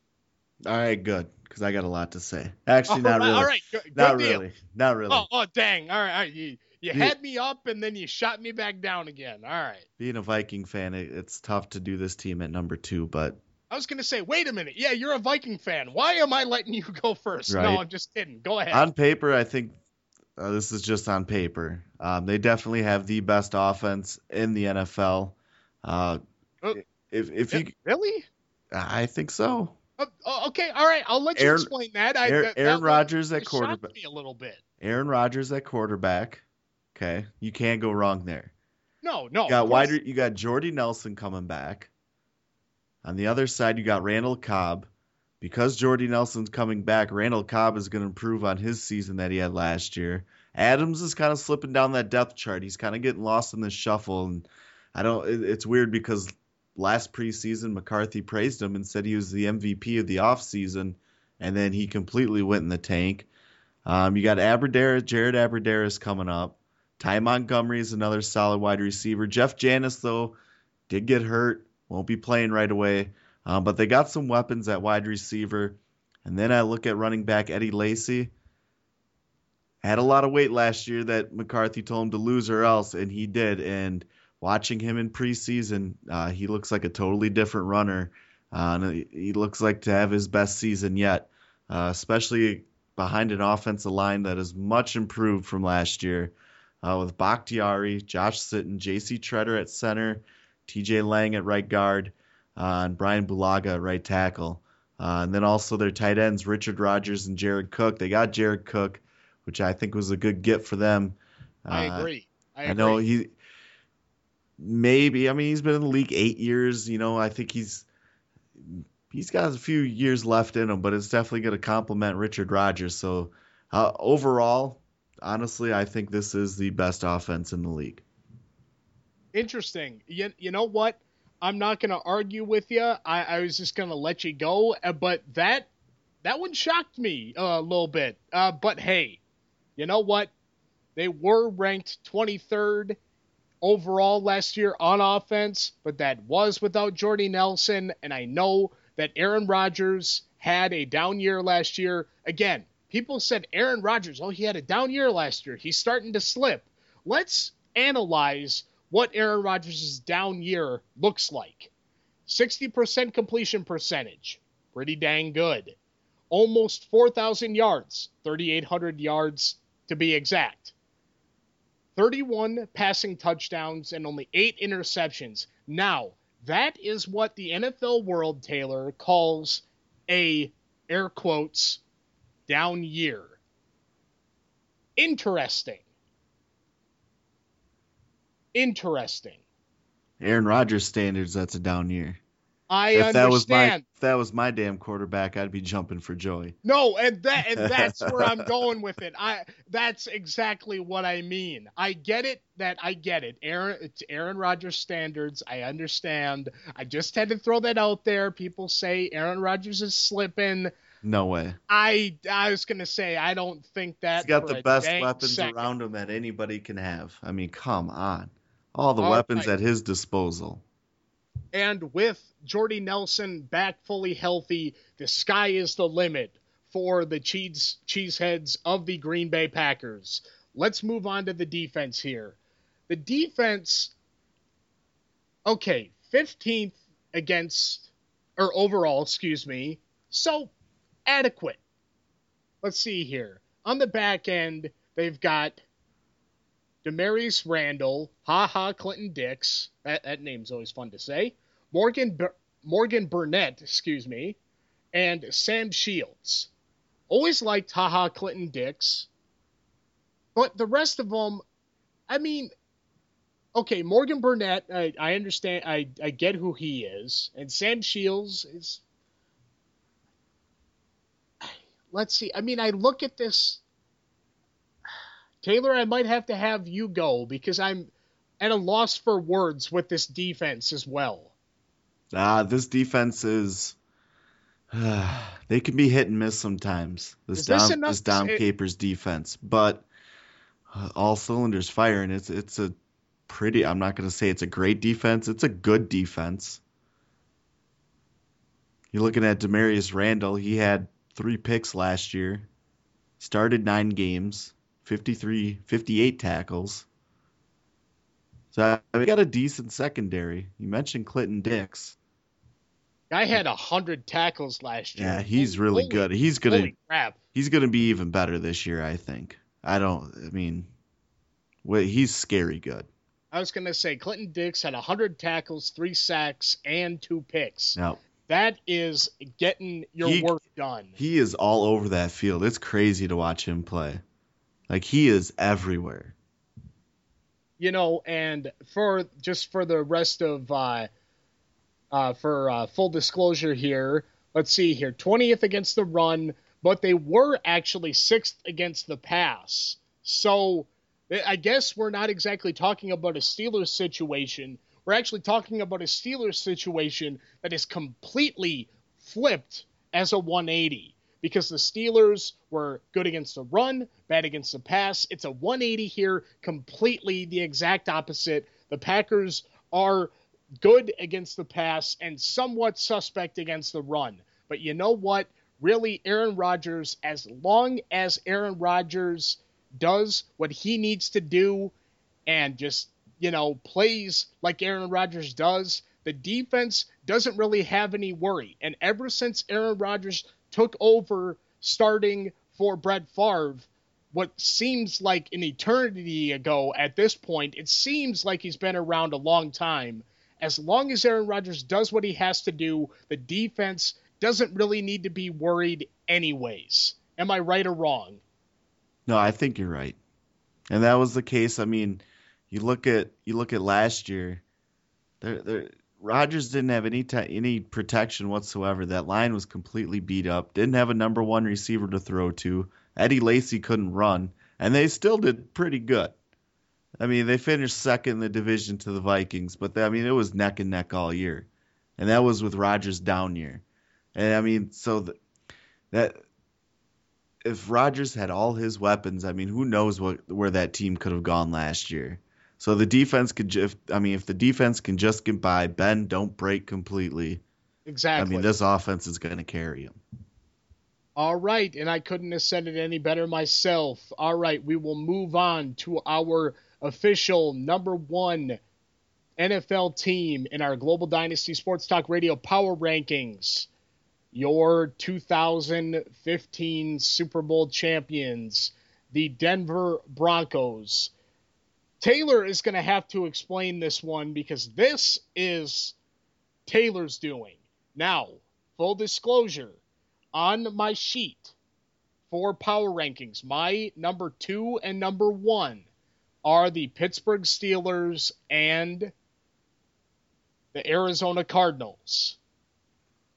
All right, good, because I got a lot to say. Actually, oh, all not right, really. All right, good, good not deal. really. Not really. Oh, oh, dang! All right, all right. You, you Yeah. had me up and then you shot me back down again. All right. Being a Viking fan, it, it's tough to do this team at number two, but I was gonna say, wait a minute. Yeah, you're a Viking fan. Why am I letting you go first? Right. No, I'm just kidding. Go ahead. on paper, I think uh, this is just on paper. Um, they definitely have the best offense in the NFL. Uh, Oh. if if you, really? I think so. Oh, oh, okay, all right. I'll let you Aaron- explain that. I, Aaron, that, Aaron Rodgers at quarterback. me a little bit. Aaron Rodgers at quarterback. Okay, you can't go wrong there. No, no. You got wide. You got Jordy Nelson coming back. On the other side, you got Randall Cobb. Because Jordy Nelson's coming back, Randall Cobb is going to improve on his season that he had last year. Adams is kind of slipping down that depth chart. He's kind of getting lost in the shuffle, and I don't. It, it's weird because last preseason McCarthy praised him and said he was the MVP of the offseason, and then he completely went in the tank. Um, you got Abbrederis, Jared Abbrederis coming up. Ty Montgomery is another solid wide receiver. Jeff Janis, though, did get hurt. Won't be playing right away. Um, but they got some weapons at wide receiver. And then I look at running back Eddie Lacy. Had a lot of weight last year that McCarthy told him to lose or else, and he did. And watching him in preseason, uh, he looks like a totally different runner. Uh, and he- looks like to have his best season yet, uh, especially behind an offensive line that is much improved from last year uh, with Bakhtiari, Josh Sitton, J.C. Tretter at center, T.J. Lang at right guard, uh, and Brian Bulaga at right tackle. Uh, and then also their tight ends, Richard Rodgers and Jared Cook. They got Jared Cook, which I think was a good get for them. I Uh, agree. I, I agree. know he maybe. I mean, he's been in the league eight years. You know, I think he's he's got a few years left in him, but it's definitely going to complement Richard Rodgers. So uh, overall, honestly, I think this is the best offense in the league. Interesting. You, you know what? I'm not going to argue with you. I, I was just going to let you go. uh, But that that one shocked me uh, a little bit. Uh, but hey, you know what? They were ranked 23rd overall last year on offense, but that was without Jordy Nelson. And I know that Aaron Rodgers had a down year last year. Again, people said Aaron Rodgers, oh, he had a down year last year. He's starting to slip. Let's analyze what Aaron Rodgers' down year looks like. 60% completion percentage, pretty dang good. Almost 4,000 yards, 3,800 yards to be exact. 31 passing touchdowns and only 8 interceptions. Now, that is what the NFL world, Taylor, calls a, air quotes, down year. Interesting. Interesting. Aaron Rodgers standards, that's a down year. I if that was my understand. if that was my damn quarterback, I'd be jumping for joy. No, and that and that's where I'm going with it. I that's exactly what I mean. I get it that I get it. Aaron it's Aaron Rodgers standards. I understand. I just had to throw that out there. People say Aaron Rodgers is slipping. No way. I I was gonna say I don't think that. He's got the best weapons second. around him that anybody can have. I mean, come on. All the All weapons right. at his disposal. And with Jordy Nelson back fully healthy, the sky is the limit for the cheese cheeseheads of the Green Bay Packers. Let's move on to the defense here. The defense, okay, 15th against, or overall, excuse me, so adequate. Let's see here. On the back end, they've got Damarious Randall, Ha Ha Clinton Dix. That, that name's always fun to say. Morgan Bur- Morgan Burnett, excuse me, and Sam Shields. Always liked Ha Ha Clinton Dix, but the rest of them, I mean, okay, Morgan Burnett, I, I understand, I, I get who he is, and Sam Shields is. Let's see. I mean, I look at this. Taylor, I might have to have you go because I'm at a loss for words with this defense as well. Ah, this defense is. they can be hit and miss sometimes. This Is this Dom, enough this Dom Capers defense, but uh, all cylinders fire, and it's it's a pretty. I'm not going to say it's a great defense. It's a good defense. You're looking at Damarious Randall. He had three picks last year, started nine games, 53, 58 tackles. So we got a decent secondary. You mentioned Clinton Dix. I had a hundred tackles last year. Yeah, he's really Holy- good. He's gonna crap! he's gonna be even better this year. I think. I don't. I mean, wait, he's scary good. I was gonna say Clinton Dix had hundred tackles, three sacks, and two picks. Now That is getting your He- work done. he is all over that field. It's crazy to watch him play. Like he is everywhere. you know, and for just for the rest of uh, uh, for uh, full disclosure here, let's see here, 20th against the run, but they were actually sixth against the pass. So I guess we're not exactly talking about a Steelers situation. We're actually talking about a Steelers situation that is completely flipped as a 180 because the Steelers were good against the run, bad against the pass. It's a 180 here, completely the exact opposite. The Packers are good against the pass and somewhat suspect against the run. But you know what? Really, Aaron Rodgers, as long as Aaron Rodgers does what he needs to do and just, you know, plays like Aaron Rodgers does, the defense doesn't really have any worry. And ever since Aaron Rodgers took over starting for Brett Favre, what seems like an eternity ago at this point, it seems like he's been around a long time. As long as Aaron Rodgers does what he has to do, the defense doesn't really need to be worried anyways. Am I right or wrong? No, I think you're right. And that was the case. I mean, you look at you look at last year. There, there, Rodgers didn't have any ti any protection whatsoever. That line was completely beat up. Didn't have a number one receiver to throw to. Eddie Lacy couldn't run, and they still did pretty good. I mean, they finished second in the division to the Vikings, but I mean, it was neck and neck all year, and that was with Rodgers down year. And I mean, so that if Rodgers had all his weapons, I mean, who knows what where that team could have gone last year. So the defense could, if, I mean, if the defense can just get by, Ben, don't break completely. Exactly. I mean, this offense is going to carry him. All right, and I couldn't have said it any better myself. All right, we will move on to our official number one NFL team in our Global Dynasty Sports Talk Radio Power Rankings. Your 2015 Super Bowl champions, the Denver Broncos. Taylor is going to have to explain this one because this is Taylor's doing. Now, full disclosure on my sheet for power rankings, my number two and number one are the Pittsburgh Steelers and the Arizona Cardinals.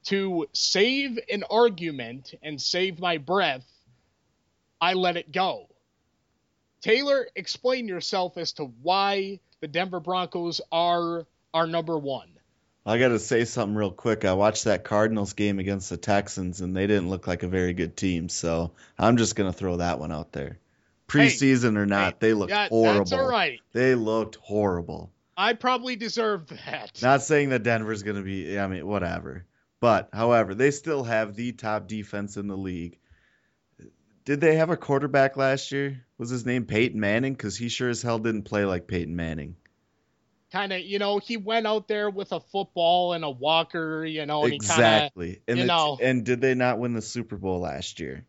To save an argument and save my breath, I let it go. Taylor, explain yourself as to why the Denver Broncos are our number one. I got to say something real quick. I watched that Cardinals game against the Texans, and they didn't look like a very good team. So I'm just going to throw that one out there. Preseason or not, Hey, they looked yeah, horrible. That's all right. They looked horrible. I probably deserve that. Not saying that Denver's going to be, I mean, whatever. But, however, they still have the top defense in the league. Did they have a quarterback last year? Was his name Peyton Manning? Because he sure as hell didn't play like Peyton Manning. kind of, you know, he went out there with a football and a walker, you know, and he kind of exactly. And you know. and did they not win the Super Bowl last year?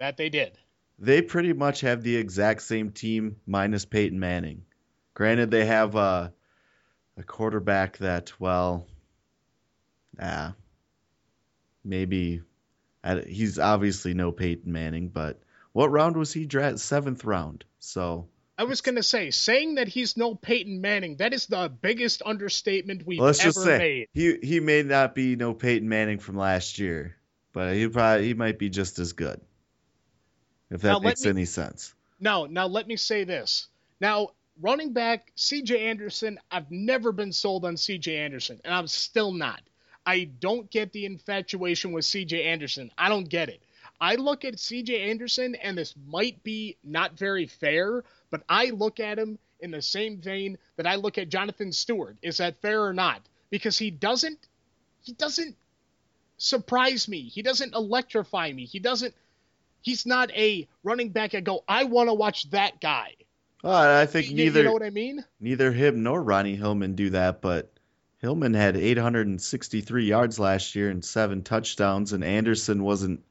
that they did. They pretty much have the exact same team minus Peyton Manning. Granted, they have a a quarterback that, well, ah, maybe he's obviously no Peyton Manning, but what round was he drafted? Seventh round. So I was gonna say, saying that he's no Peyton Manning, that is the biggest understatement we've let's ever just say made. he he may not be no Peyton Manning from last year, but he probably he might be just as good. If that Now, makes me- any sense. No, now let me say this. Now, running back C.J. Anderson, I've never been sold on C.J. Anderson, and I'm still not. I don't get the infatuation with C.J. Anderson. I don't get it. I look at C.J. Anderson, and this might be not very fair, but I look at him in the same vein that I look at Jonathan Stewart. Is that fair or not? Because he doesn't, he doesn't surprise me. He doesn't electrify me. He doesn't. He's not a running back. I go, I want to watch that guy. I think You- neither You know what I mean? neither him nor Ronnie Hillman do that, but Hillman had 863 yards last year and seven touchdowns, and Anderson wasn't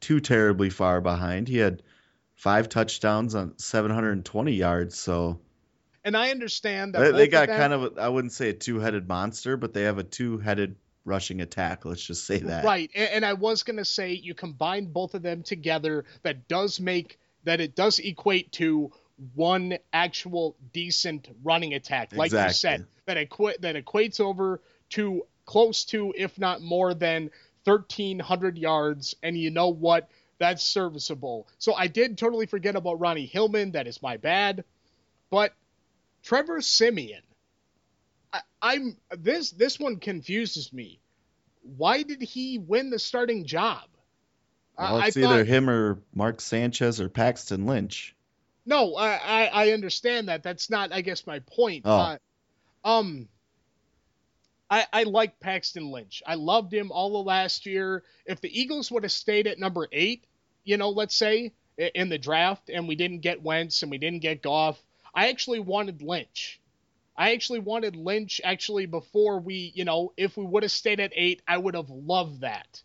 too terribly far behind. He had five touchdowns on 720 yards, so And I understand that they, they got them- kind of I wouldn't say a two-headed monster, but they have a two-headed rushing attack. Let's just say that. Right. And, and I was going to say you combine both of them together, that does make that it does equate to one actual decent running attack, like you said, that that equates over to close to, if not more than, 1,300 yards. And you know what? That's serviceable. So I did totally forget about Ronnie Hillman. That is my bad. But Trevor Siemian, I, I'm this this one confuses me. Why did he win the starting job? I- Well, I it's thought- either him or Mark Sanchez or Paxton Lynch. No, I, I I understand that. That's not, I guess, my point. Oh. Uh, um, I I like Paxton Lynch. I loved him all of last year. If the Eagles would have stayed at number eight, you know, let's say in the draft, and we didn't get Wentz and we didn't get Goff, I actually wanted Lynch. I actually wanted Lynch actually before we, you know, if we would have stayed at eight, I would have loved that.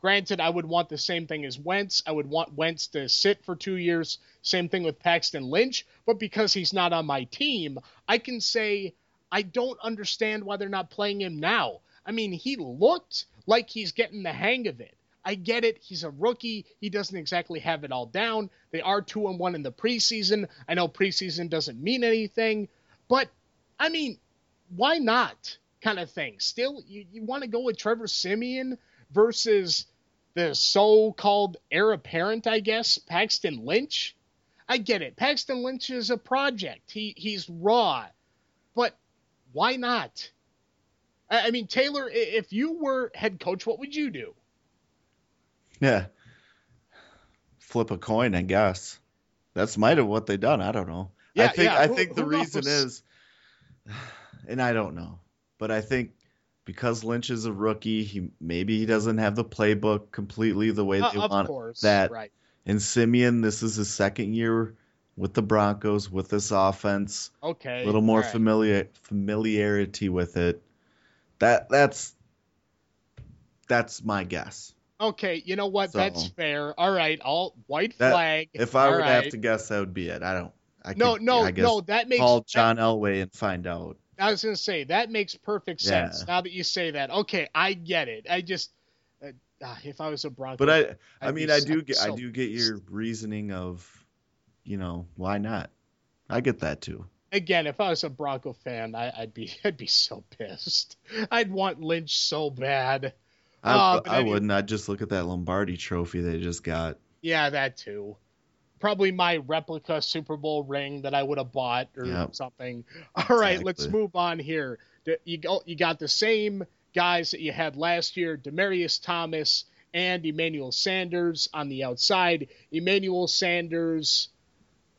Granted, I would want the same thing as Wentz. I would want Wentz to sit for two years. Same thing with Paxton Lynch. But because he's not on my team, I can say I don't understand why they're not playing him now. I mean, he looked like he's getting the hang of it. I get it. He's a rookie. He doesn't exactly have it all down. They are two and one in the preseason. I know preseason doesn't mean anything, but I mean, why not? Kind of thing. Still, you, you want to go with Trevor Siemian versus the so-called heir apparent, I guess, Paxton Lynch. I get it. Paxton Lynch is a project. He he's raw, but why not? I, I mean, Taylor, if you were head coach, what would you do? Yeah. Flip a coin, I guess. That's might have what they done. I don't know. I Yeah, think yeah, I who- think the reason knows? is and I don't know. But I think because Lynch is a rookie, he maybe he doesn't have the playbook completely the way Uh, they want course, that. right? And Siemian, this is his second year with the Broncos with this offense. Okay, A little more right. familiar familiarity with it. That that's that's my guess. Okay, you know what? So- That's fair. All right, all white That- flag. If I All were to have to guess, that would be it. I don't. I no, could, no, I guess no. That makes call that- John Elway and find out. I was gonna say that makes perfect Yeah. sense. Now that you say that, okay, I get it. I just, uh, ah, if I was a Bronco, But I, I I'd mean, I so- do get, I do get your reasoning of, you know, why not? I get that too. again, if I was a Bronco fan, I, I'd be, I'd be so pissed. I'd want Lynch so bad. I, but I wouldn't. I'd just look at that Lombardi trophy they just got. Yeah, that too. Probably my replica Super Bowl ring that I would have bought or Yep. something. All right, let's move on here. You go, you got the same guys that you had last year: Demaryius Thomas and Emmanuel Sanders on the outside. Emmanuel Sanders.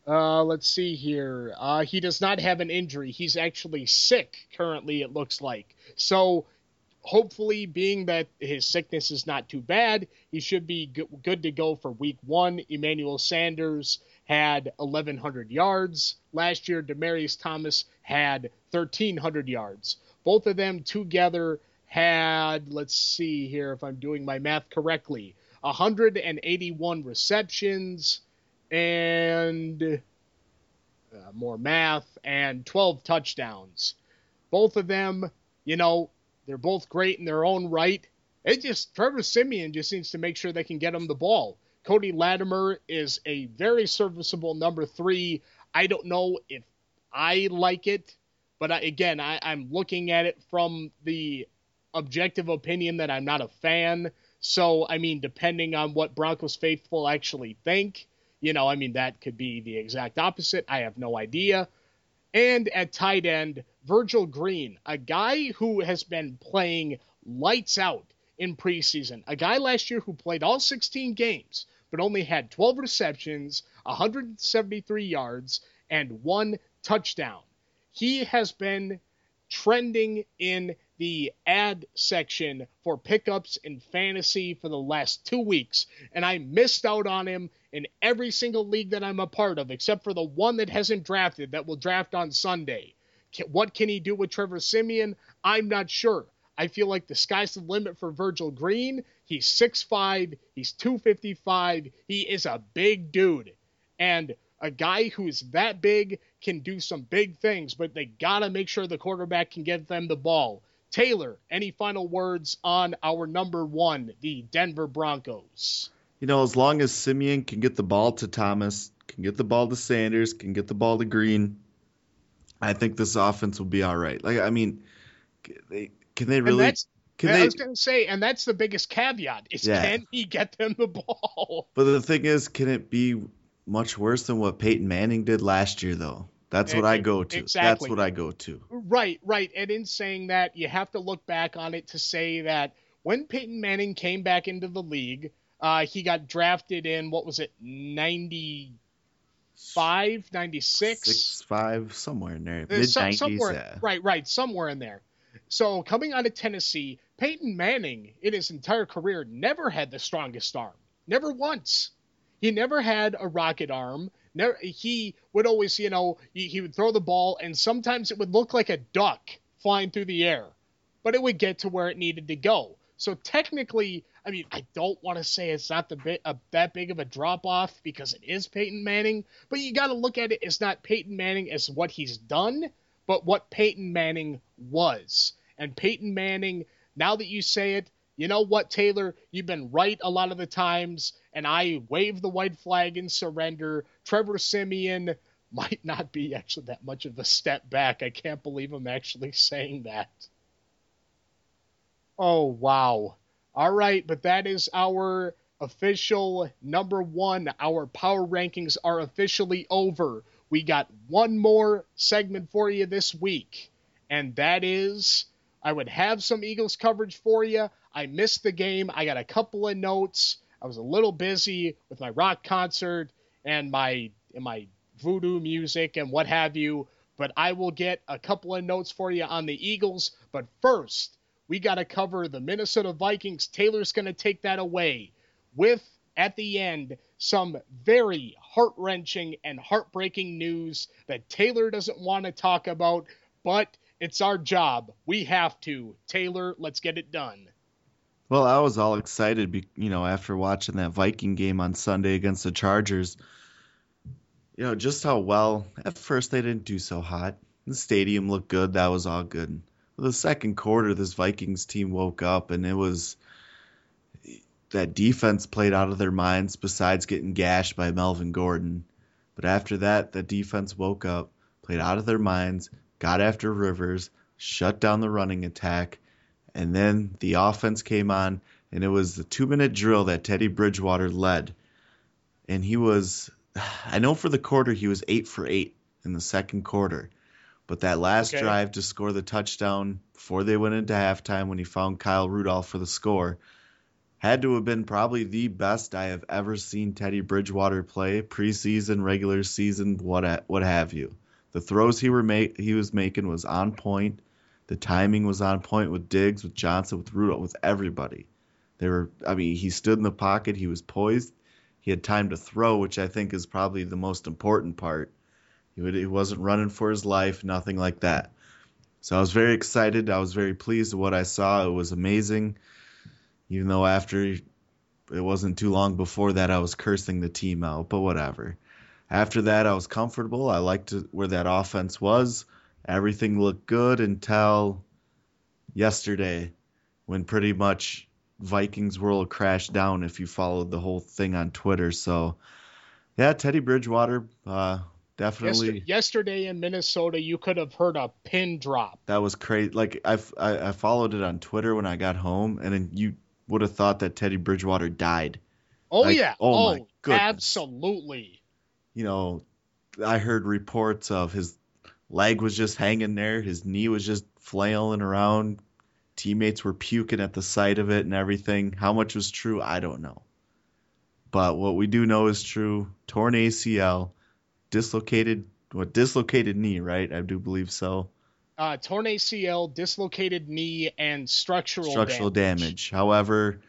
Uh, let's see here. Uh, he does not have an injury. He's actually sick currently. It looks like so. Hopefully, being that his sickness is not too bad, he should be good to go for week one. Emmanuel Sanders had 1,100 yards last year. Demaryius Thomas had 1,300 yards. Both of them together had, let's see here if I'm doing my math correctly, 181 receptions and uh, more math and 12 touchdowns. Both of them, you know, they're both great in their own right. It just Trevor Siemian just needs to make sure they can get him the ball. Cody Latimer is a very serviceable number three. I don't know if I like it, but I, again, I, I'm looking at it from the objective opinion that I'm not a fan. So, I mean, depending on what Broncos faithful actually think, you know, I mean, that could be the exact opposite. I have no idea. And at tight end, Virgil Green, a guy who has been playing lights out in preseason, a guy last year who played all 16 games, but only had 12 receptions, 173 yards, and one touchdown. He has been trending in the ad section for pickups in fantasy for the last two weeks, and I missed out on him in every single league that I'm a part of, except for the one that hasn't drafted that will draft on Sunday. What can he do with Trevor Siemian? I'm not sure. I feel like the sky's the limit for Virgil Green. He's 6'5, he's 255, he is a big dude. And a guy who's that big can do some big things, but they got to make sure the quarterback can get them the ball. Taylor, any final words on our number one, the Denver Broncos? You know, as long as Siemian can get the ball to Thomas, can get the ball to Sanders, can get the ball to Green, I think this offense will be all right. Like, I mean, they, can they really? Can I was going to say, and that's the biggest caveat: is yeah. can he get them the ball? But the thing is, can it be much worse than what Peyton Manning did last year, though? That's what I go to. Exactly. That's what I go to. Right, right. And in saying that, you have to look back on it to say that when Peyton Manning came back into the league, uh, he got drafted in what was it, 95, 96? Five, somewhere in there. Uh, Mid 90s. Yeah. Right, right, somewhere in there. So coming out of Tennessee, Peyton Manning in his entire career never had the strongest arm. Never once. He never had a rocket arm. Never, he would always, you know, he, he would throw the ball, and sometimes it would look like a duck flying through the air, but it would get to where it needed to go. So technically, I mean, I don't want to say it's not the bit a, that big of a drop off because it is Peyton Manning, but you got to look at it as not Peyton Manning as what he's done, but what Peyton Manning was. And Peyton Manning, now that you say it, you know what, Taylor? You've been right a lot of the times, and I wave the white flag and surrender. Trevor Siemian might not be actually that much of a step back. I can't believe I'm actually saying that. Oh, wow. All right, but that is our official number one. Our power rankings are officially over. We got one more segment for you this week, and that is I would have some Eagles coverage for you. I missed the game. I got a couple of notes. I was a little busy with my rock concert and my and my voodoo music and what have you. But I will get a couple of notes for you on the Eagles. But first, we got to cover the Minnesota Vikings. Taylor's going to take that away with, at the end, some very heart wrenching and heartbreaking news that Taylor doesn't want to talk about, but it's our job. We have to. Taylor, let's get it done. Well, I was all excited, you know, after watching that Viking game on Sunday against the Chargers. You know, just how well, at first they didn't do so hot. The stadium looked good. That was all good. The second quarter, this Vikings team woke up, and it was that defense played out of their minds besides getting gashed by Melvin Gordon. But after that, the defense woke up, played out of their minds, got after Rivers, shut down the running attack, and then the offense came on, and it was the two minute drill that Teddy Bridgewater led. And he was, I know for the quarter, he was eight for eight in the second quarter. But that last okay. drive to score the touchdown before they went into halftime when he found Kyle Rudolph for the score had to have been probably the best I have ever seen Teddy Bridgewater play, preseason, regular season, what what have you. The throws he were make, he was making was on point. The timing was on point with Diggs, with Johnson, with Rudolph, with everybody. They were. I mean, he stood in the pocket. He was poised. He had time to throw, which I think is probably the most important part. He, wasn't running for his life, nothing like that. So I was very excited. I was very pleased with what I saw. It was amazing. Even though after it wasn't too long before that, I was cursing the team out, but whatever. After that, I was comfortable. I liked where that offense was. Everything looked good until yesterday when pretty much Vikings world crashed down if you followed the whole thing on Twitter. So, yeah, Teddy Bridgewater, uh, definitely. Yesterday in Minnesota, you could have heard a pin drop. That was crazy. Like I, I, I followed it on Twitter when I got home, and then you would have thought that Teddy Bridgewater died. Oh like, yeah. Oh, oh my goodness. Absolutely. You know, I heard reports of his leg was just hanging there. His knee was just flailing around. Teammates were puking at the sight of it and everything. How much was true, I don't know. But what we do know is true. Torn ACL, dislocated what dislocated knee, right? I do believe so. uh, torn ACL, dislocated knee, and structural structural damage. damage. However,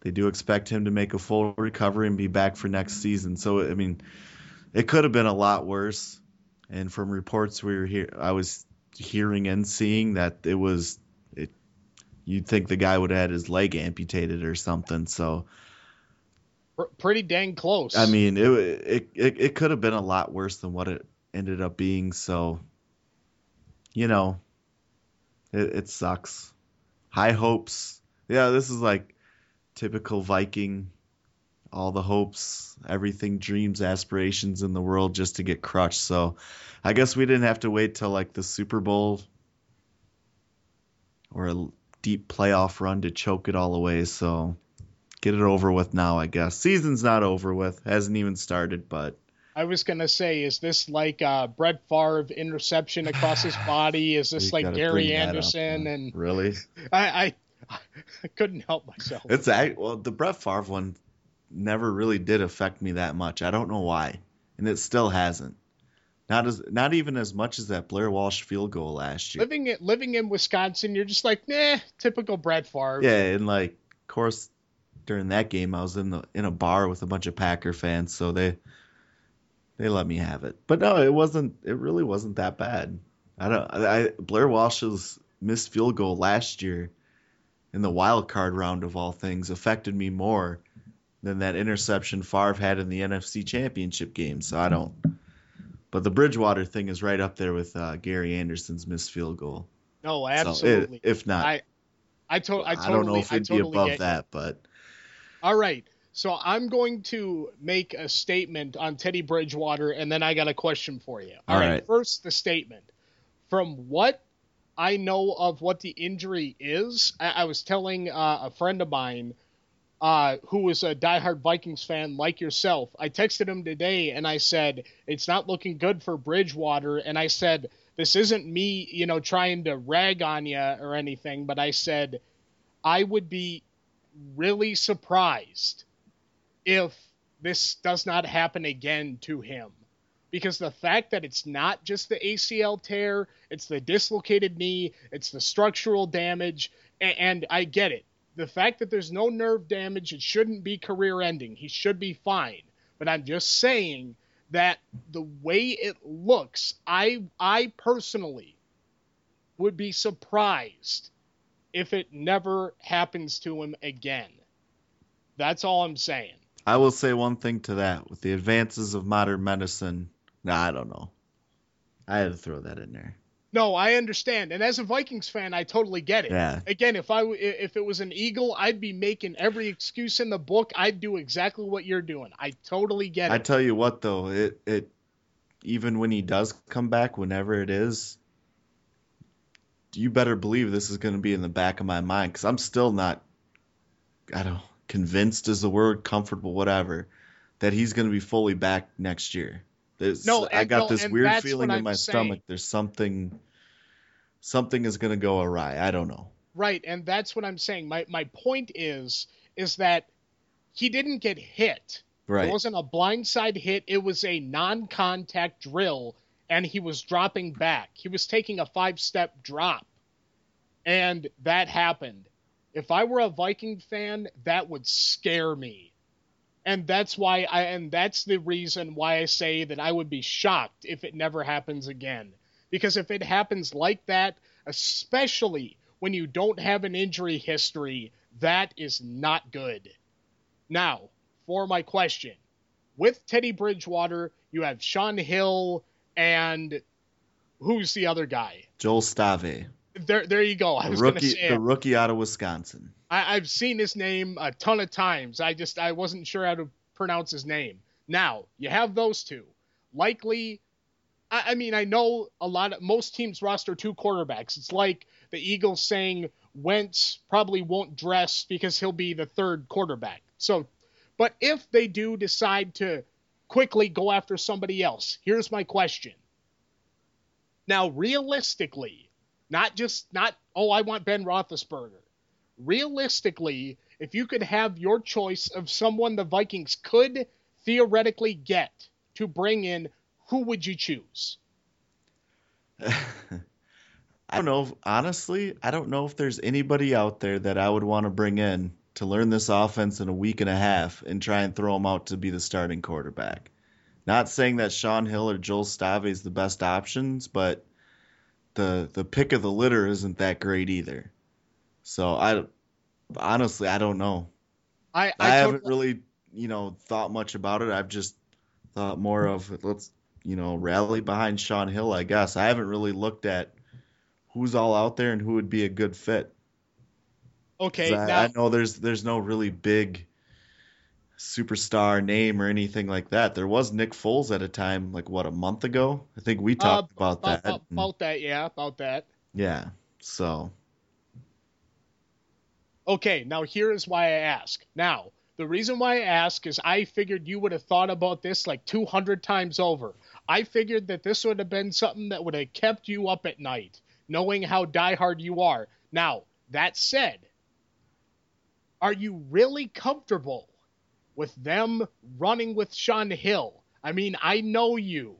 they do expect him to make a full recovery and be back for next season. So I mean, it could have been a lot worse. And from reports we were here, I was hearing and seeing that it was it. You'd think the guy would have had his leg amputated or something. So pretty dang close. I mean, it it it, it could have been a lot worse than what it ended up being. So you know, it, it sucks. High hopes. Yeah, this is like typical Viking. All the hopes, everything, dreams, aspirations in the world just to get crushed. So I guess we didn't have to wait till like the Super Bowl or a deep playoff run to choke it all away. So get it over with now, I guess. Season's not over with, hasn't even started, but I was gonna say, is this like uh, Brett Favre interception across his body? Is this like Gary that up, Anderson? and really, I, I, I couldn't help myself. it's act- well the Brett Favre one never really did affect me that much. I don't know why, and it still hasn't. Not as not even as much as that Blair Walsh field goal last year. living it, living in Wisconsin, you're just like, nah, typical Brett Favre. Yeah, and like, of course, during that game, I was in the in a bar with a bunch of Packer fans, so they they let me have it. But no, it wasn't. It really wasn't that bad. I don't. I, Blair Walsh's missed field goal last year in the wild card round of all things affected me more than that interception Favre had in the NFC Championship game. So I don't. But the Bridgewater thing is right up there with uh, Gary Anderson's missed field goal. No, So it- absolutely. if not, I, I, to- I I, don't know if it'd totally be above you. that, but All right. So I'm going to make a statement on Teddy Bridgewater, and then I got a question for you. All right. right. First, the statement. From what I know of what the injury is, I, I was telling uh, a friend of mine uh, who was a diehard Vikings fan like yourself. I texted him today and I said, it's not looking good for Bridgewater. And I said, this isn't me, you know, trying to rag on you or anything, but I said, I would be really surprised if this does not happen again to him. Because the fact that it's not just the ACL tear, it's the dislocated knee, it's the structural damage, and, and I get it. The fact that there's no nerve damage, it shouldn't be career ending. He should be fine. But I'm just saying that the way it looks, I I personally would be surprised if it never happens to him again. That's all I'm saying. I will say one thing to that. With the advances of modern medicine, nah, I don't know. I had to throw that in there. No, I understand, and as a Vikings fan, I totally get it. Yeah. Again, if I if it was an Eagle, I'd be making every excuse in the book. I'd do exactly what you're doing. I totally get it. I tell you what though, it it even when he does come back, whenever it is, you better believe this is going to be in the back of my mind because I'm still not, I don't convinced is the word, comfortable, whatever, that he's going to be fully back next year. There's, No, I got no, this weird feeling in my saying. stomach. There's something, something is going to go awry. I don't know. Right, and that's what I'm saying. My my point is is that he didn't get hit. Right. It wasn't a blindside hit. It was a non-contact drill, and he was dropping back. He was taking a five-step drop, and that happened. If I were a Viking fan, that would scare me, and that's why I and that's the reason why I say that I would be shocked if it never happens again. Because if it happens like that, especially when you don't have an injury history, that is not good. Now, for my question. With Teddy Bridgewater, you have Shaun Hill and who's the other guy? Joel Stave, There, there you go. I the was rookie, the it. rookie out of Wisconsin. I, I've seen his name a ton of times. I just I wasn't sure how to pronounce his name. Now you have those two. Likely, I, I mean I know a lot of most teams roster two quarterbacks. It's like the Eagles saying Wentz probably won't dress because he'll be the third quarterback. So, but if they do decide to quickly go after somebody else, here's my question. Now, realistically, not just not oh I want Ben Roethlisberger realistically, if you could have your choice of someone the Vikings could theoretically get to bring in, who would you choose? I don't know. Honestly, I don't know if there's anybody out there that I would want to bring in to learn this offense in a week and a half and try and throw him out to be the starting quarterback. Not saying that Shaun Hill or Joel Stave is the best options, but the the pick of the litter isn't that great either. So I honestly I don't know. I I, I haven't totally- really you know thought much about it. I've just thought more of let's you know rally behind Shaun Hill. I guess I haven't really looked at who's all out there and who would be a good fit. Okay I, now I know there's there's no really big superstar name or anything like that. There was Nick Foles at a time, like what a month ago. I think we uh, talked about about, that. about, about that yeah about that. yeah. So Okay, now here is why I ask. Now, the reason why I ask is I figured you would have thought about this like 200 times over. I figured that this would have been something that would have kept you up at night, knowing how diehard you are. Now, that said, are you really comfortable with them running with Shaun Hill? I mean, I know you.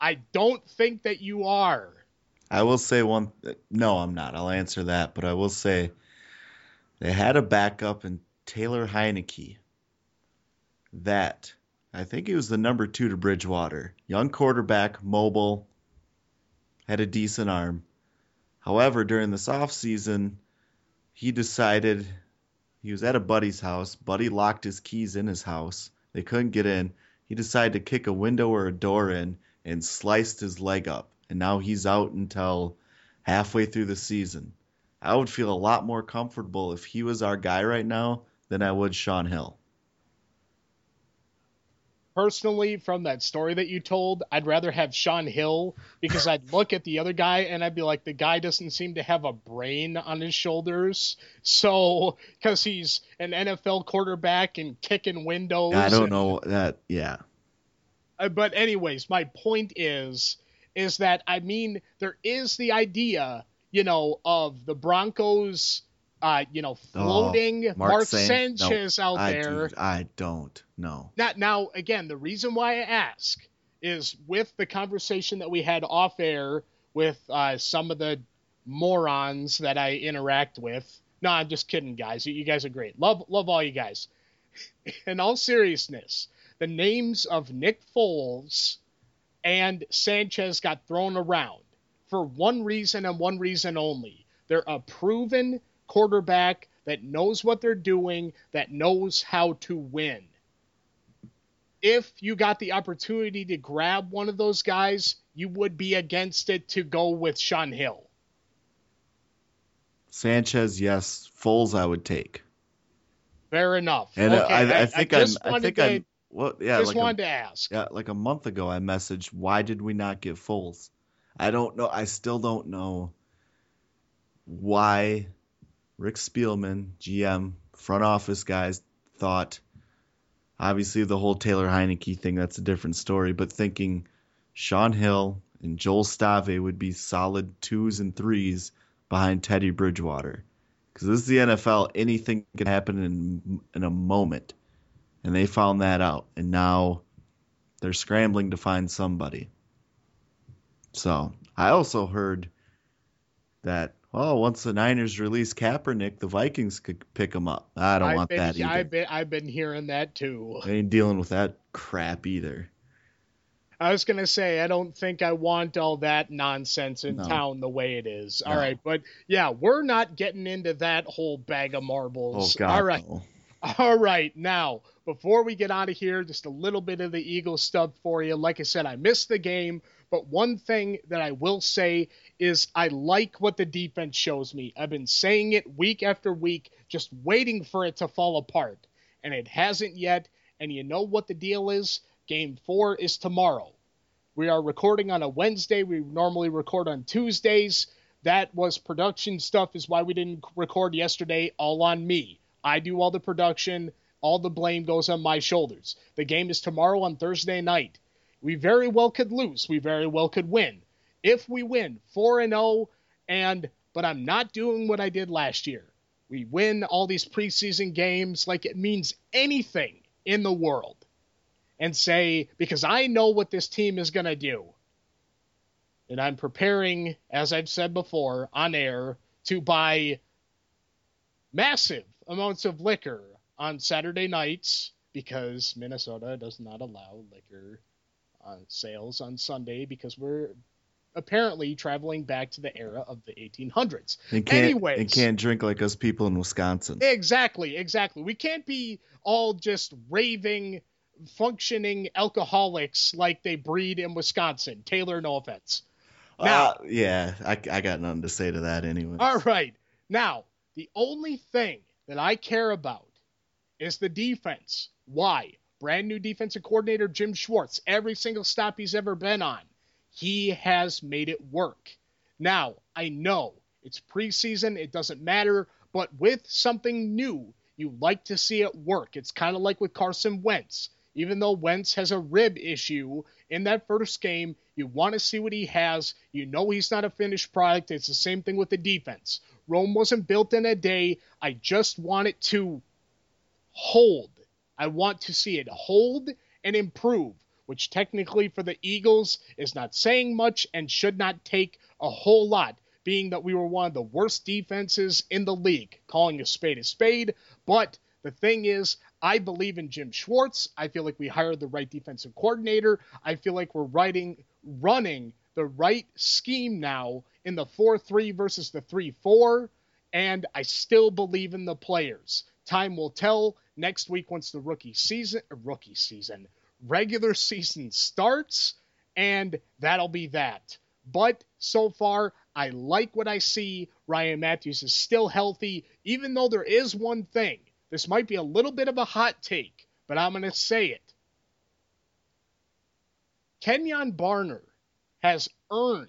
I don't think that you are. I will say one. No, I'm not. I'll answer that, but I will say they had a backup in Taylor Heinicke. That I think he was the number two to Bridgewater. Young quarterback, mobile, had a decent arm. However, during this offseason, he decided he was at a buddy's house. Buddy locked his keys in his house. They couldn't get in. He decided to kick a window or a door in and sliced his leg up. And now he's out until halfway through the season. I would feel a lot more comfortable if he was our guy right now than I would Shaun Hill. Personally from that story that you told, I'd rather have Shaun Hill because I'd look at the other guy and I'd be like, the guy doesn't seem to have a brain on his shoulders. So, because he's an NFL quarterback and kicking windows. I don't and- know that. Yeah. uh, but anyways, my point is, is that I mean, there is the idea, you know, of the Broncos, uh, you know, floating Oh, Mark Mark, San- no, Sanchez out I there. do, I don't know. Now, now, again, the reason why I ask is with the conversation that we had off air with uh, some of the morons that I interact with. No, I'm just kidding, guys. You, you guys are great. Love, love all you guys. In all seriousness, the names of Nick Foles and Sanchez got thrown around for one reason and one reason only. They're a proven quarterback that knows what they're doing, that knows how to win if you got the opportunity to grab one of those guys, you would be against it to go with Shaun Hill. Sanchez, yes. Foles, I would take. Fair enough. And uh, okay, I, I think I, just I wanted think to, I, well, yeah, just like a, wanted to ask. yeah, like a month ago, I messaged, why did we not get Foles? I don't know. I still don't know why Rick Spielman, GM, front office guys thought. Obviously, the whole Taylor Heinicke thing, that's a different story, but thinking Shaun Hill and Joel Stave would be solid twos and threes behind Teddy Bridgewater. Because this is the NFL, anything can happen in, in a moment. And they found that out. And now they're scrambling to find somebody. So I also heard that, oh, once the Niners release Kaepernick, the Vikings could pick him up. I don't I've want been, that either. I've been, I've been hearing that too. I ain't dealing with that crap either. I was gonna say I don't think I want all that nonsense in No. town the way it is. All No. right, but yeah, we're not getting into that whole bag of marbles. Oh. God. all right. no. All right, now before we get out of here, just a little bit of the Eagles stuff for you. Like I said, I missed the game, but one thing that I will say is I like what the defense shows me. I've been saying it week after week, just waiting for it to fall apart, and it hasn't yet. And you know what the deal is? Game four is tomorrow. We are recording on a Wednesday. We normally record on Tuesdays. That was production stuff, is why we didn't record yesterday. All on me. I do all the production. All the blame goes on my shoulders. The game is tomorrow on Thursday night. We very well could lose. We very well could win. If we win 4 and 0 and but I'm not doing what I did last year. We win all these preseason games like it means anything in the world. And say because I know what this team is going to do. and I'm preparing, as I've said before, on air to buy massive amounts of liquor on Saturday nights because Minnesota does not allow liquor on sales on Sunday because we're apparently traveling back to the era of the 1800s. And can't, Anyways, and can't drink like us people in Wisconsin. Exactly, exactly. We can't be all just raving, functioning alcoholics like they breed in Wisconsin. Taylor, no offense. Now, Uh, yeah, I, I got nothing to say to that anyway. all right. Now, the only thing that I care about is the defense. Why? Brand new defensive coordinator Jim Schwartz. Every single stop he's ever been on, he has made it work. Now, I know it's preseason, it doesn't matter, but with something new, you like to see it work. It's kind of like with Carson Wentz. Even though Wentz has a rib issue in that first game, you want to see what he has. You know he's not a finished product. It's the same thing with the defense. Rome wasn't built in a day. I just want it to hold. I want to see it hold and improve, which technically for the Eagles is not saying much and should not take a whole lot, being that we were one of the worst defenses in the league, calling a spade a spade. But the thing is, I believe in Jim Schwartz. I feel like we hired the right defensive coordinator. I feel like we're writing, running the right scheme now in the 4 3 versus the 3 4. And I still believe in the players. Time will tell next week once the rookie season, rookie season, regular season starts, and that'll be that. But so far, I like what I see. Ryan Mathews is still healthy, even though there is one thing. This might be a little bit of a hot take, but I'm going to say it. Kenjon Barner has earned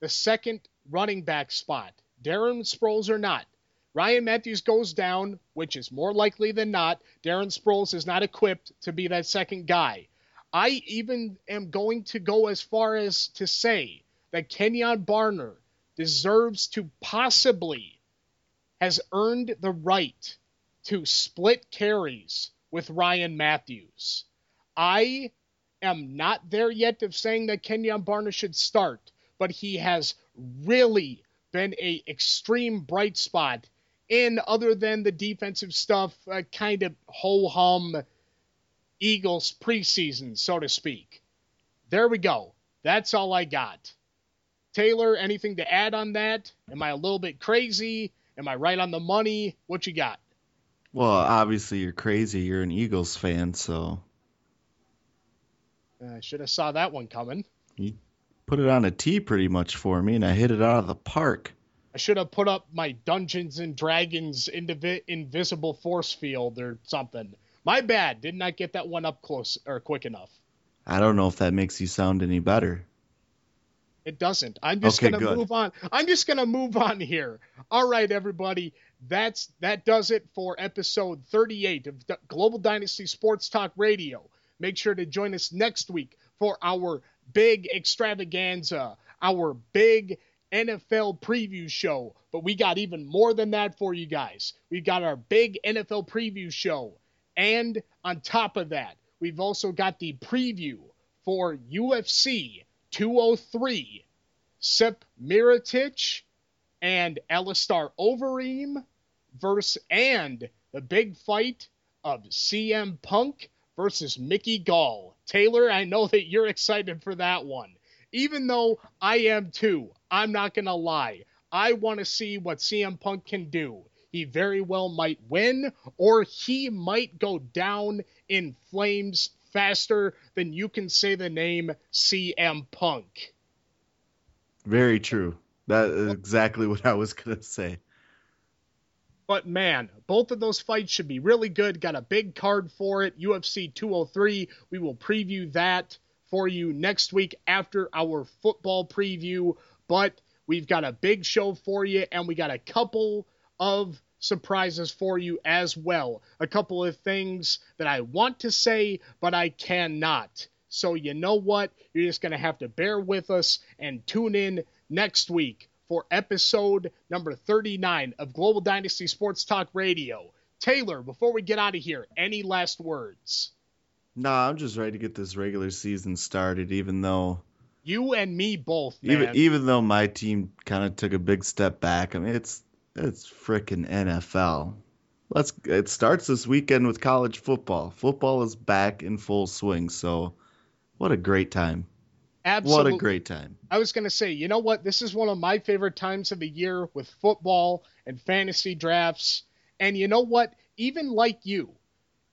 the second running back spot. Darren Sproles or not. Ryan Mathews goes down, which is more likely than not. Darren Sproles is not equipped to be that second guy. I even am going to go as far as to say that Kenjon Barner deserves to possibly has earned the right to split carries with Ryan Mathews. I am not there yet of saying that Kenjon Barner should start, but he has really been a extreme bright spot in other than the defensive stuff, uh, kind of ho hum Eagles preseason, so to speak. There we go. That's all I got. Taylor, anything to add on that? Am I a little bit crazy? Am I right on the money? What you got? Well, obviously you're crazy. You're an Eagles fan, so I uh, should have saw that one coming. you put it on a tee pretty much for me, and I hit it out of the park. I should have put up my Dungeons and Dragons indivi- invisible force field or something. My bad. Did not I get that one up close or quick enough. I don't know if that makes you sound any better. It doesn't. I'm just Okay, gonna good. move on. I'm just gonna move on here. All right, everybody. That's that does it for episode 38 of D- Global Dynasty Sports Talk Radio. Make sure to join us next week for our big extravaganza, our big NFL preview show. But we got even more than that for you guys. We've got our big NFL preview show. And on top of that, we've also got the preview for UFC 203. Stipe Miocic and Alistair Overeem versus and the big fight of CM Punk versus Mickey Gall. Taylor, I know that you're excited for that one. Even though I am too, I'm not going to lie. I want to see what CM Punk can do. He very well might win, or he might go down in flames faster than you can say the name CM Punk. Very true. That is exactly what I was gonna say. But man, both of those fights should be really good. Got a big card for it. UFC 203. We will preview that for you next week after our football preview. But we've got a big show for you, and we got a couple of surprises for you as well. A couple of things that I want to say, but I cannot. So, you know what? You're just going to have to bear with us and tune in next week for episode number 39 of Global Dynasty Sports Talk Radio. Taylor, before we get out of here, any last words? Nah, I'm just ready to get this regular season started, even though You and me both, man. Even even though my team kind of took a big step back, I mean it's it's freaking NFL. Let's it starts this weekend with college football. Football is back in full swing, so what a great time. Absolutely. What a great time. I was going to say, you know what? This is one of my favorite times of the year with football and fantasy drafts. And you know what? Even like you,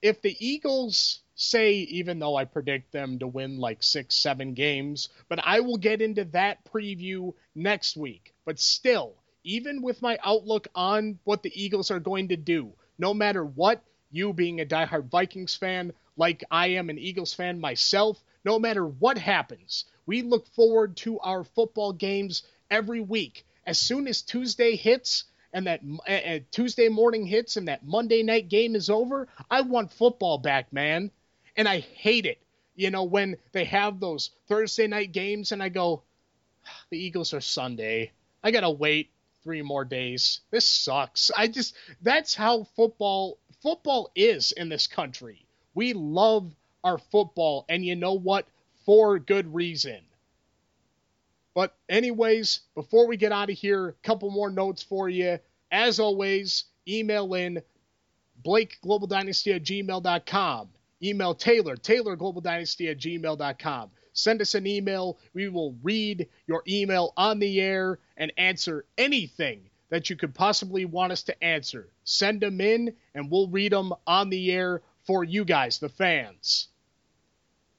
if the Eagles say, even though I predict them to win like six, seven games, but I will get into that preview next week. But still, even with my outlook on what the Eagles are going to do, no matter what, you being a diehard Vikings fan, like I am an Eagles fan myself, no matter what happens, we look forward to our football games every week. As soon as Tuesday hits and that uh, Tuesday morning hits and that Monday night game is over, I want football back, man. And I hate it. You know, when they have those Thursday night games and I go, ah, the Eagles are Sunday. I got to wait three more days. This sucks. I just that's how football football is in this country. We love our football and you know what? For good reason. But anyways, before we get out of here, a couple more notes for you. As always, email in blakeglobaldynasty at gmail.com. Email Taylor, taylorglobaldynasty at gmail.com. Send us an email. We will read your email on the air and answer anything that you could possibly want us to answer. Send them in, and we'll read them on the air for you guys, the fans.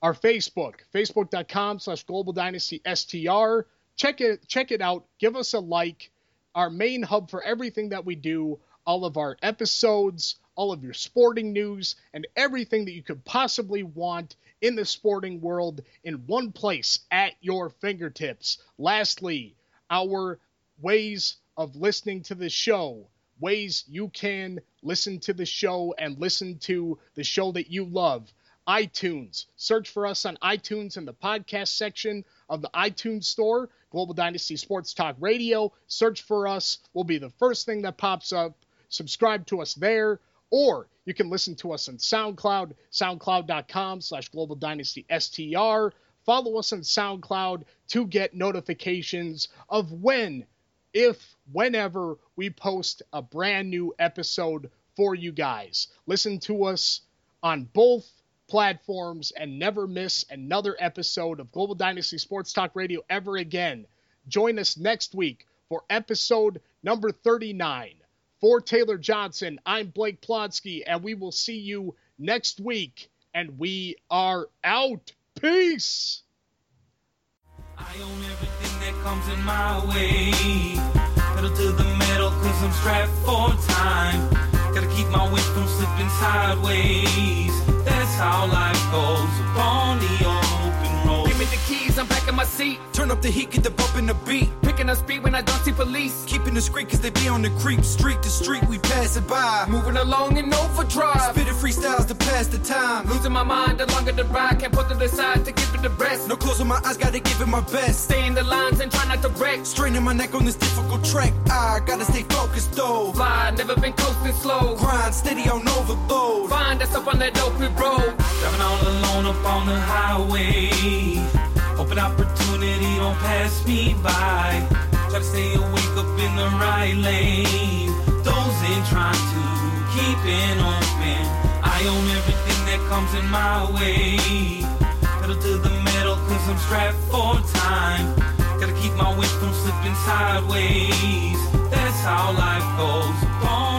Our Facebook, facebook.com slash global dynasty STR. Check it, check it out. Give us a like. Our main hub for everything that we do, all of our episodes, all of your sporting news, and everything that you could possibly want in the sporting world in one place at your fingertips. Lastly, our ways of listening to the show, ways you can listen to the show and listen to the show that you love. iTunes. Search for us on iTunes in the podcast section of the iTunes store, Global Dynasty Sports Talk Radio. Search for us, will be the first thing that pops up. Subscribe to us there, or you can listen to us on SoundCloud, soundcloud.com slash Global Dynasty STR. Follow us on SoundCloud to get notifications of when, if, whenever we post a brand new episode for you guys. Listen to us on both platforms and never miss another episode of Global Dynasty Sports Talk Radio ever again. Join us next week for episode number 39. For Taylor Johnson, I'm Blake Plotsky, and we will see you next week. And we are out. Peace. I own everything that comes in my way. Pedal to the metal, cause I'm strapped for time. Gotta keep my from slipping sideways. That's how life goes Give me the keys, I'm back in my seat. Turn up the heat, get the bump in the beat. Picking up speed when I don't see police. Keeping the street cause they be on the creep. Street to street, we pass it by. Moving along in overdrive. Spitting freestyles to pass the time. Losing my mind the longer the ride. Can't put to the side to give it the rest. No closing my eyes, gotta give it my best. Stay in the lines and try not to wreck. Straining my neck on this difficult track. I gotta stay focused though. Fly, never been coasting slow. Grind steady on overload. Find us up on that open road. Driving all alone up on the highway. Hoping opportunity don't pass me by. Try to stay awake up in the right lane. Dozing, trying to keep it open. I own everything that comes in my way. Pedal to the metal cause I'm strapped for time. Gotta keep my weight from slipping sideways. That's how life goes.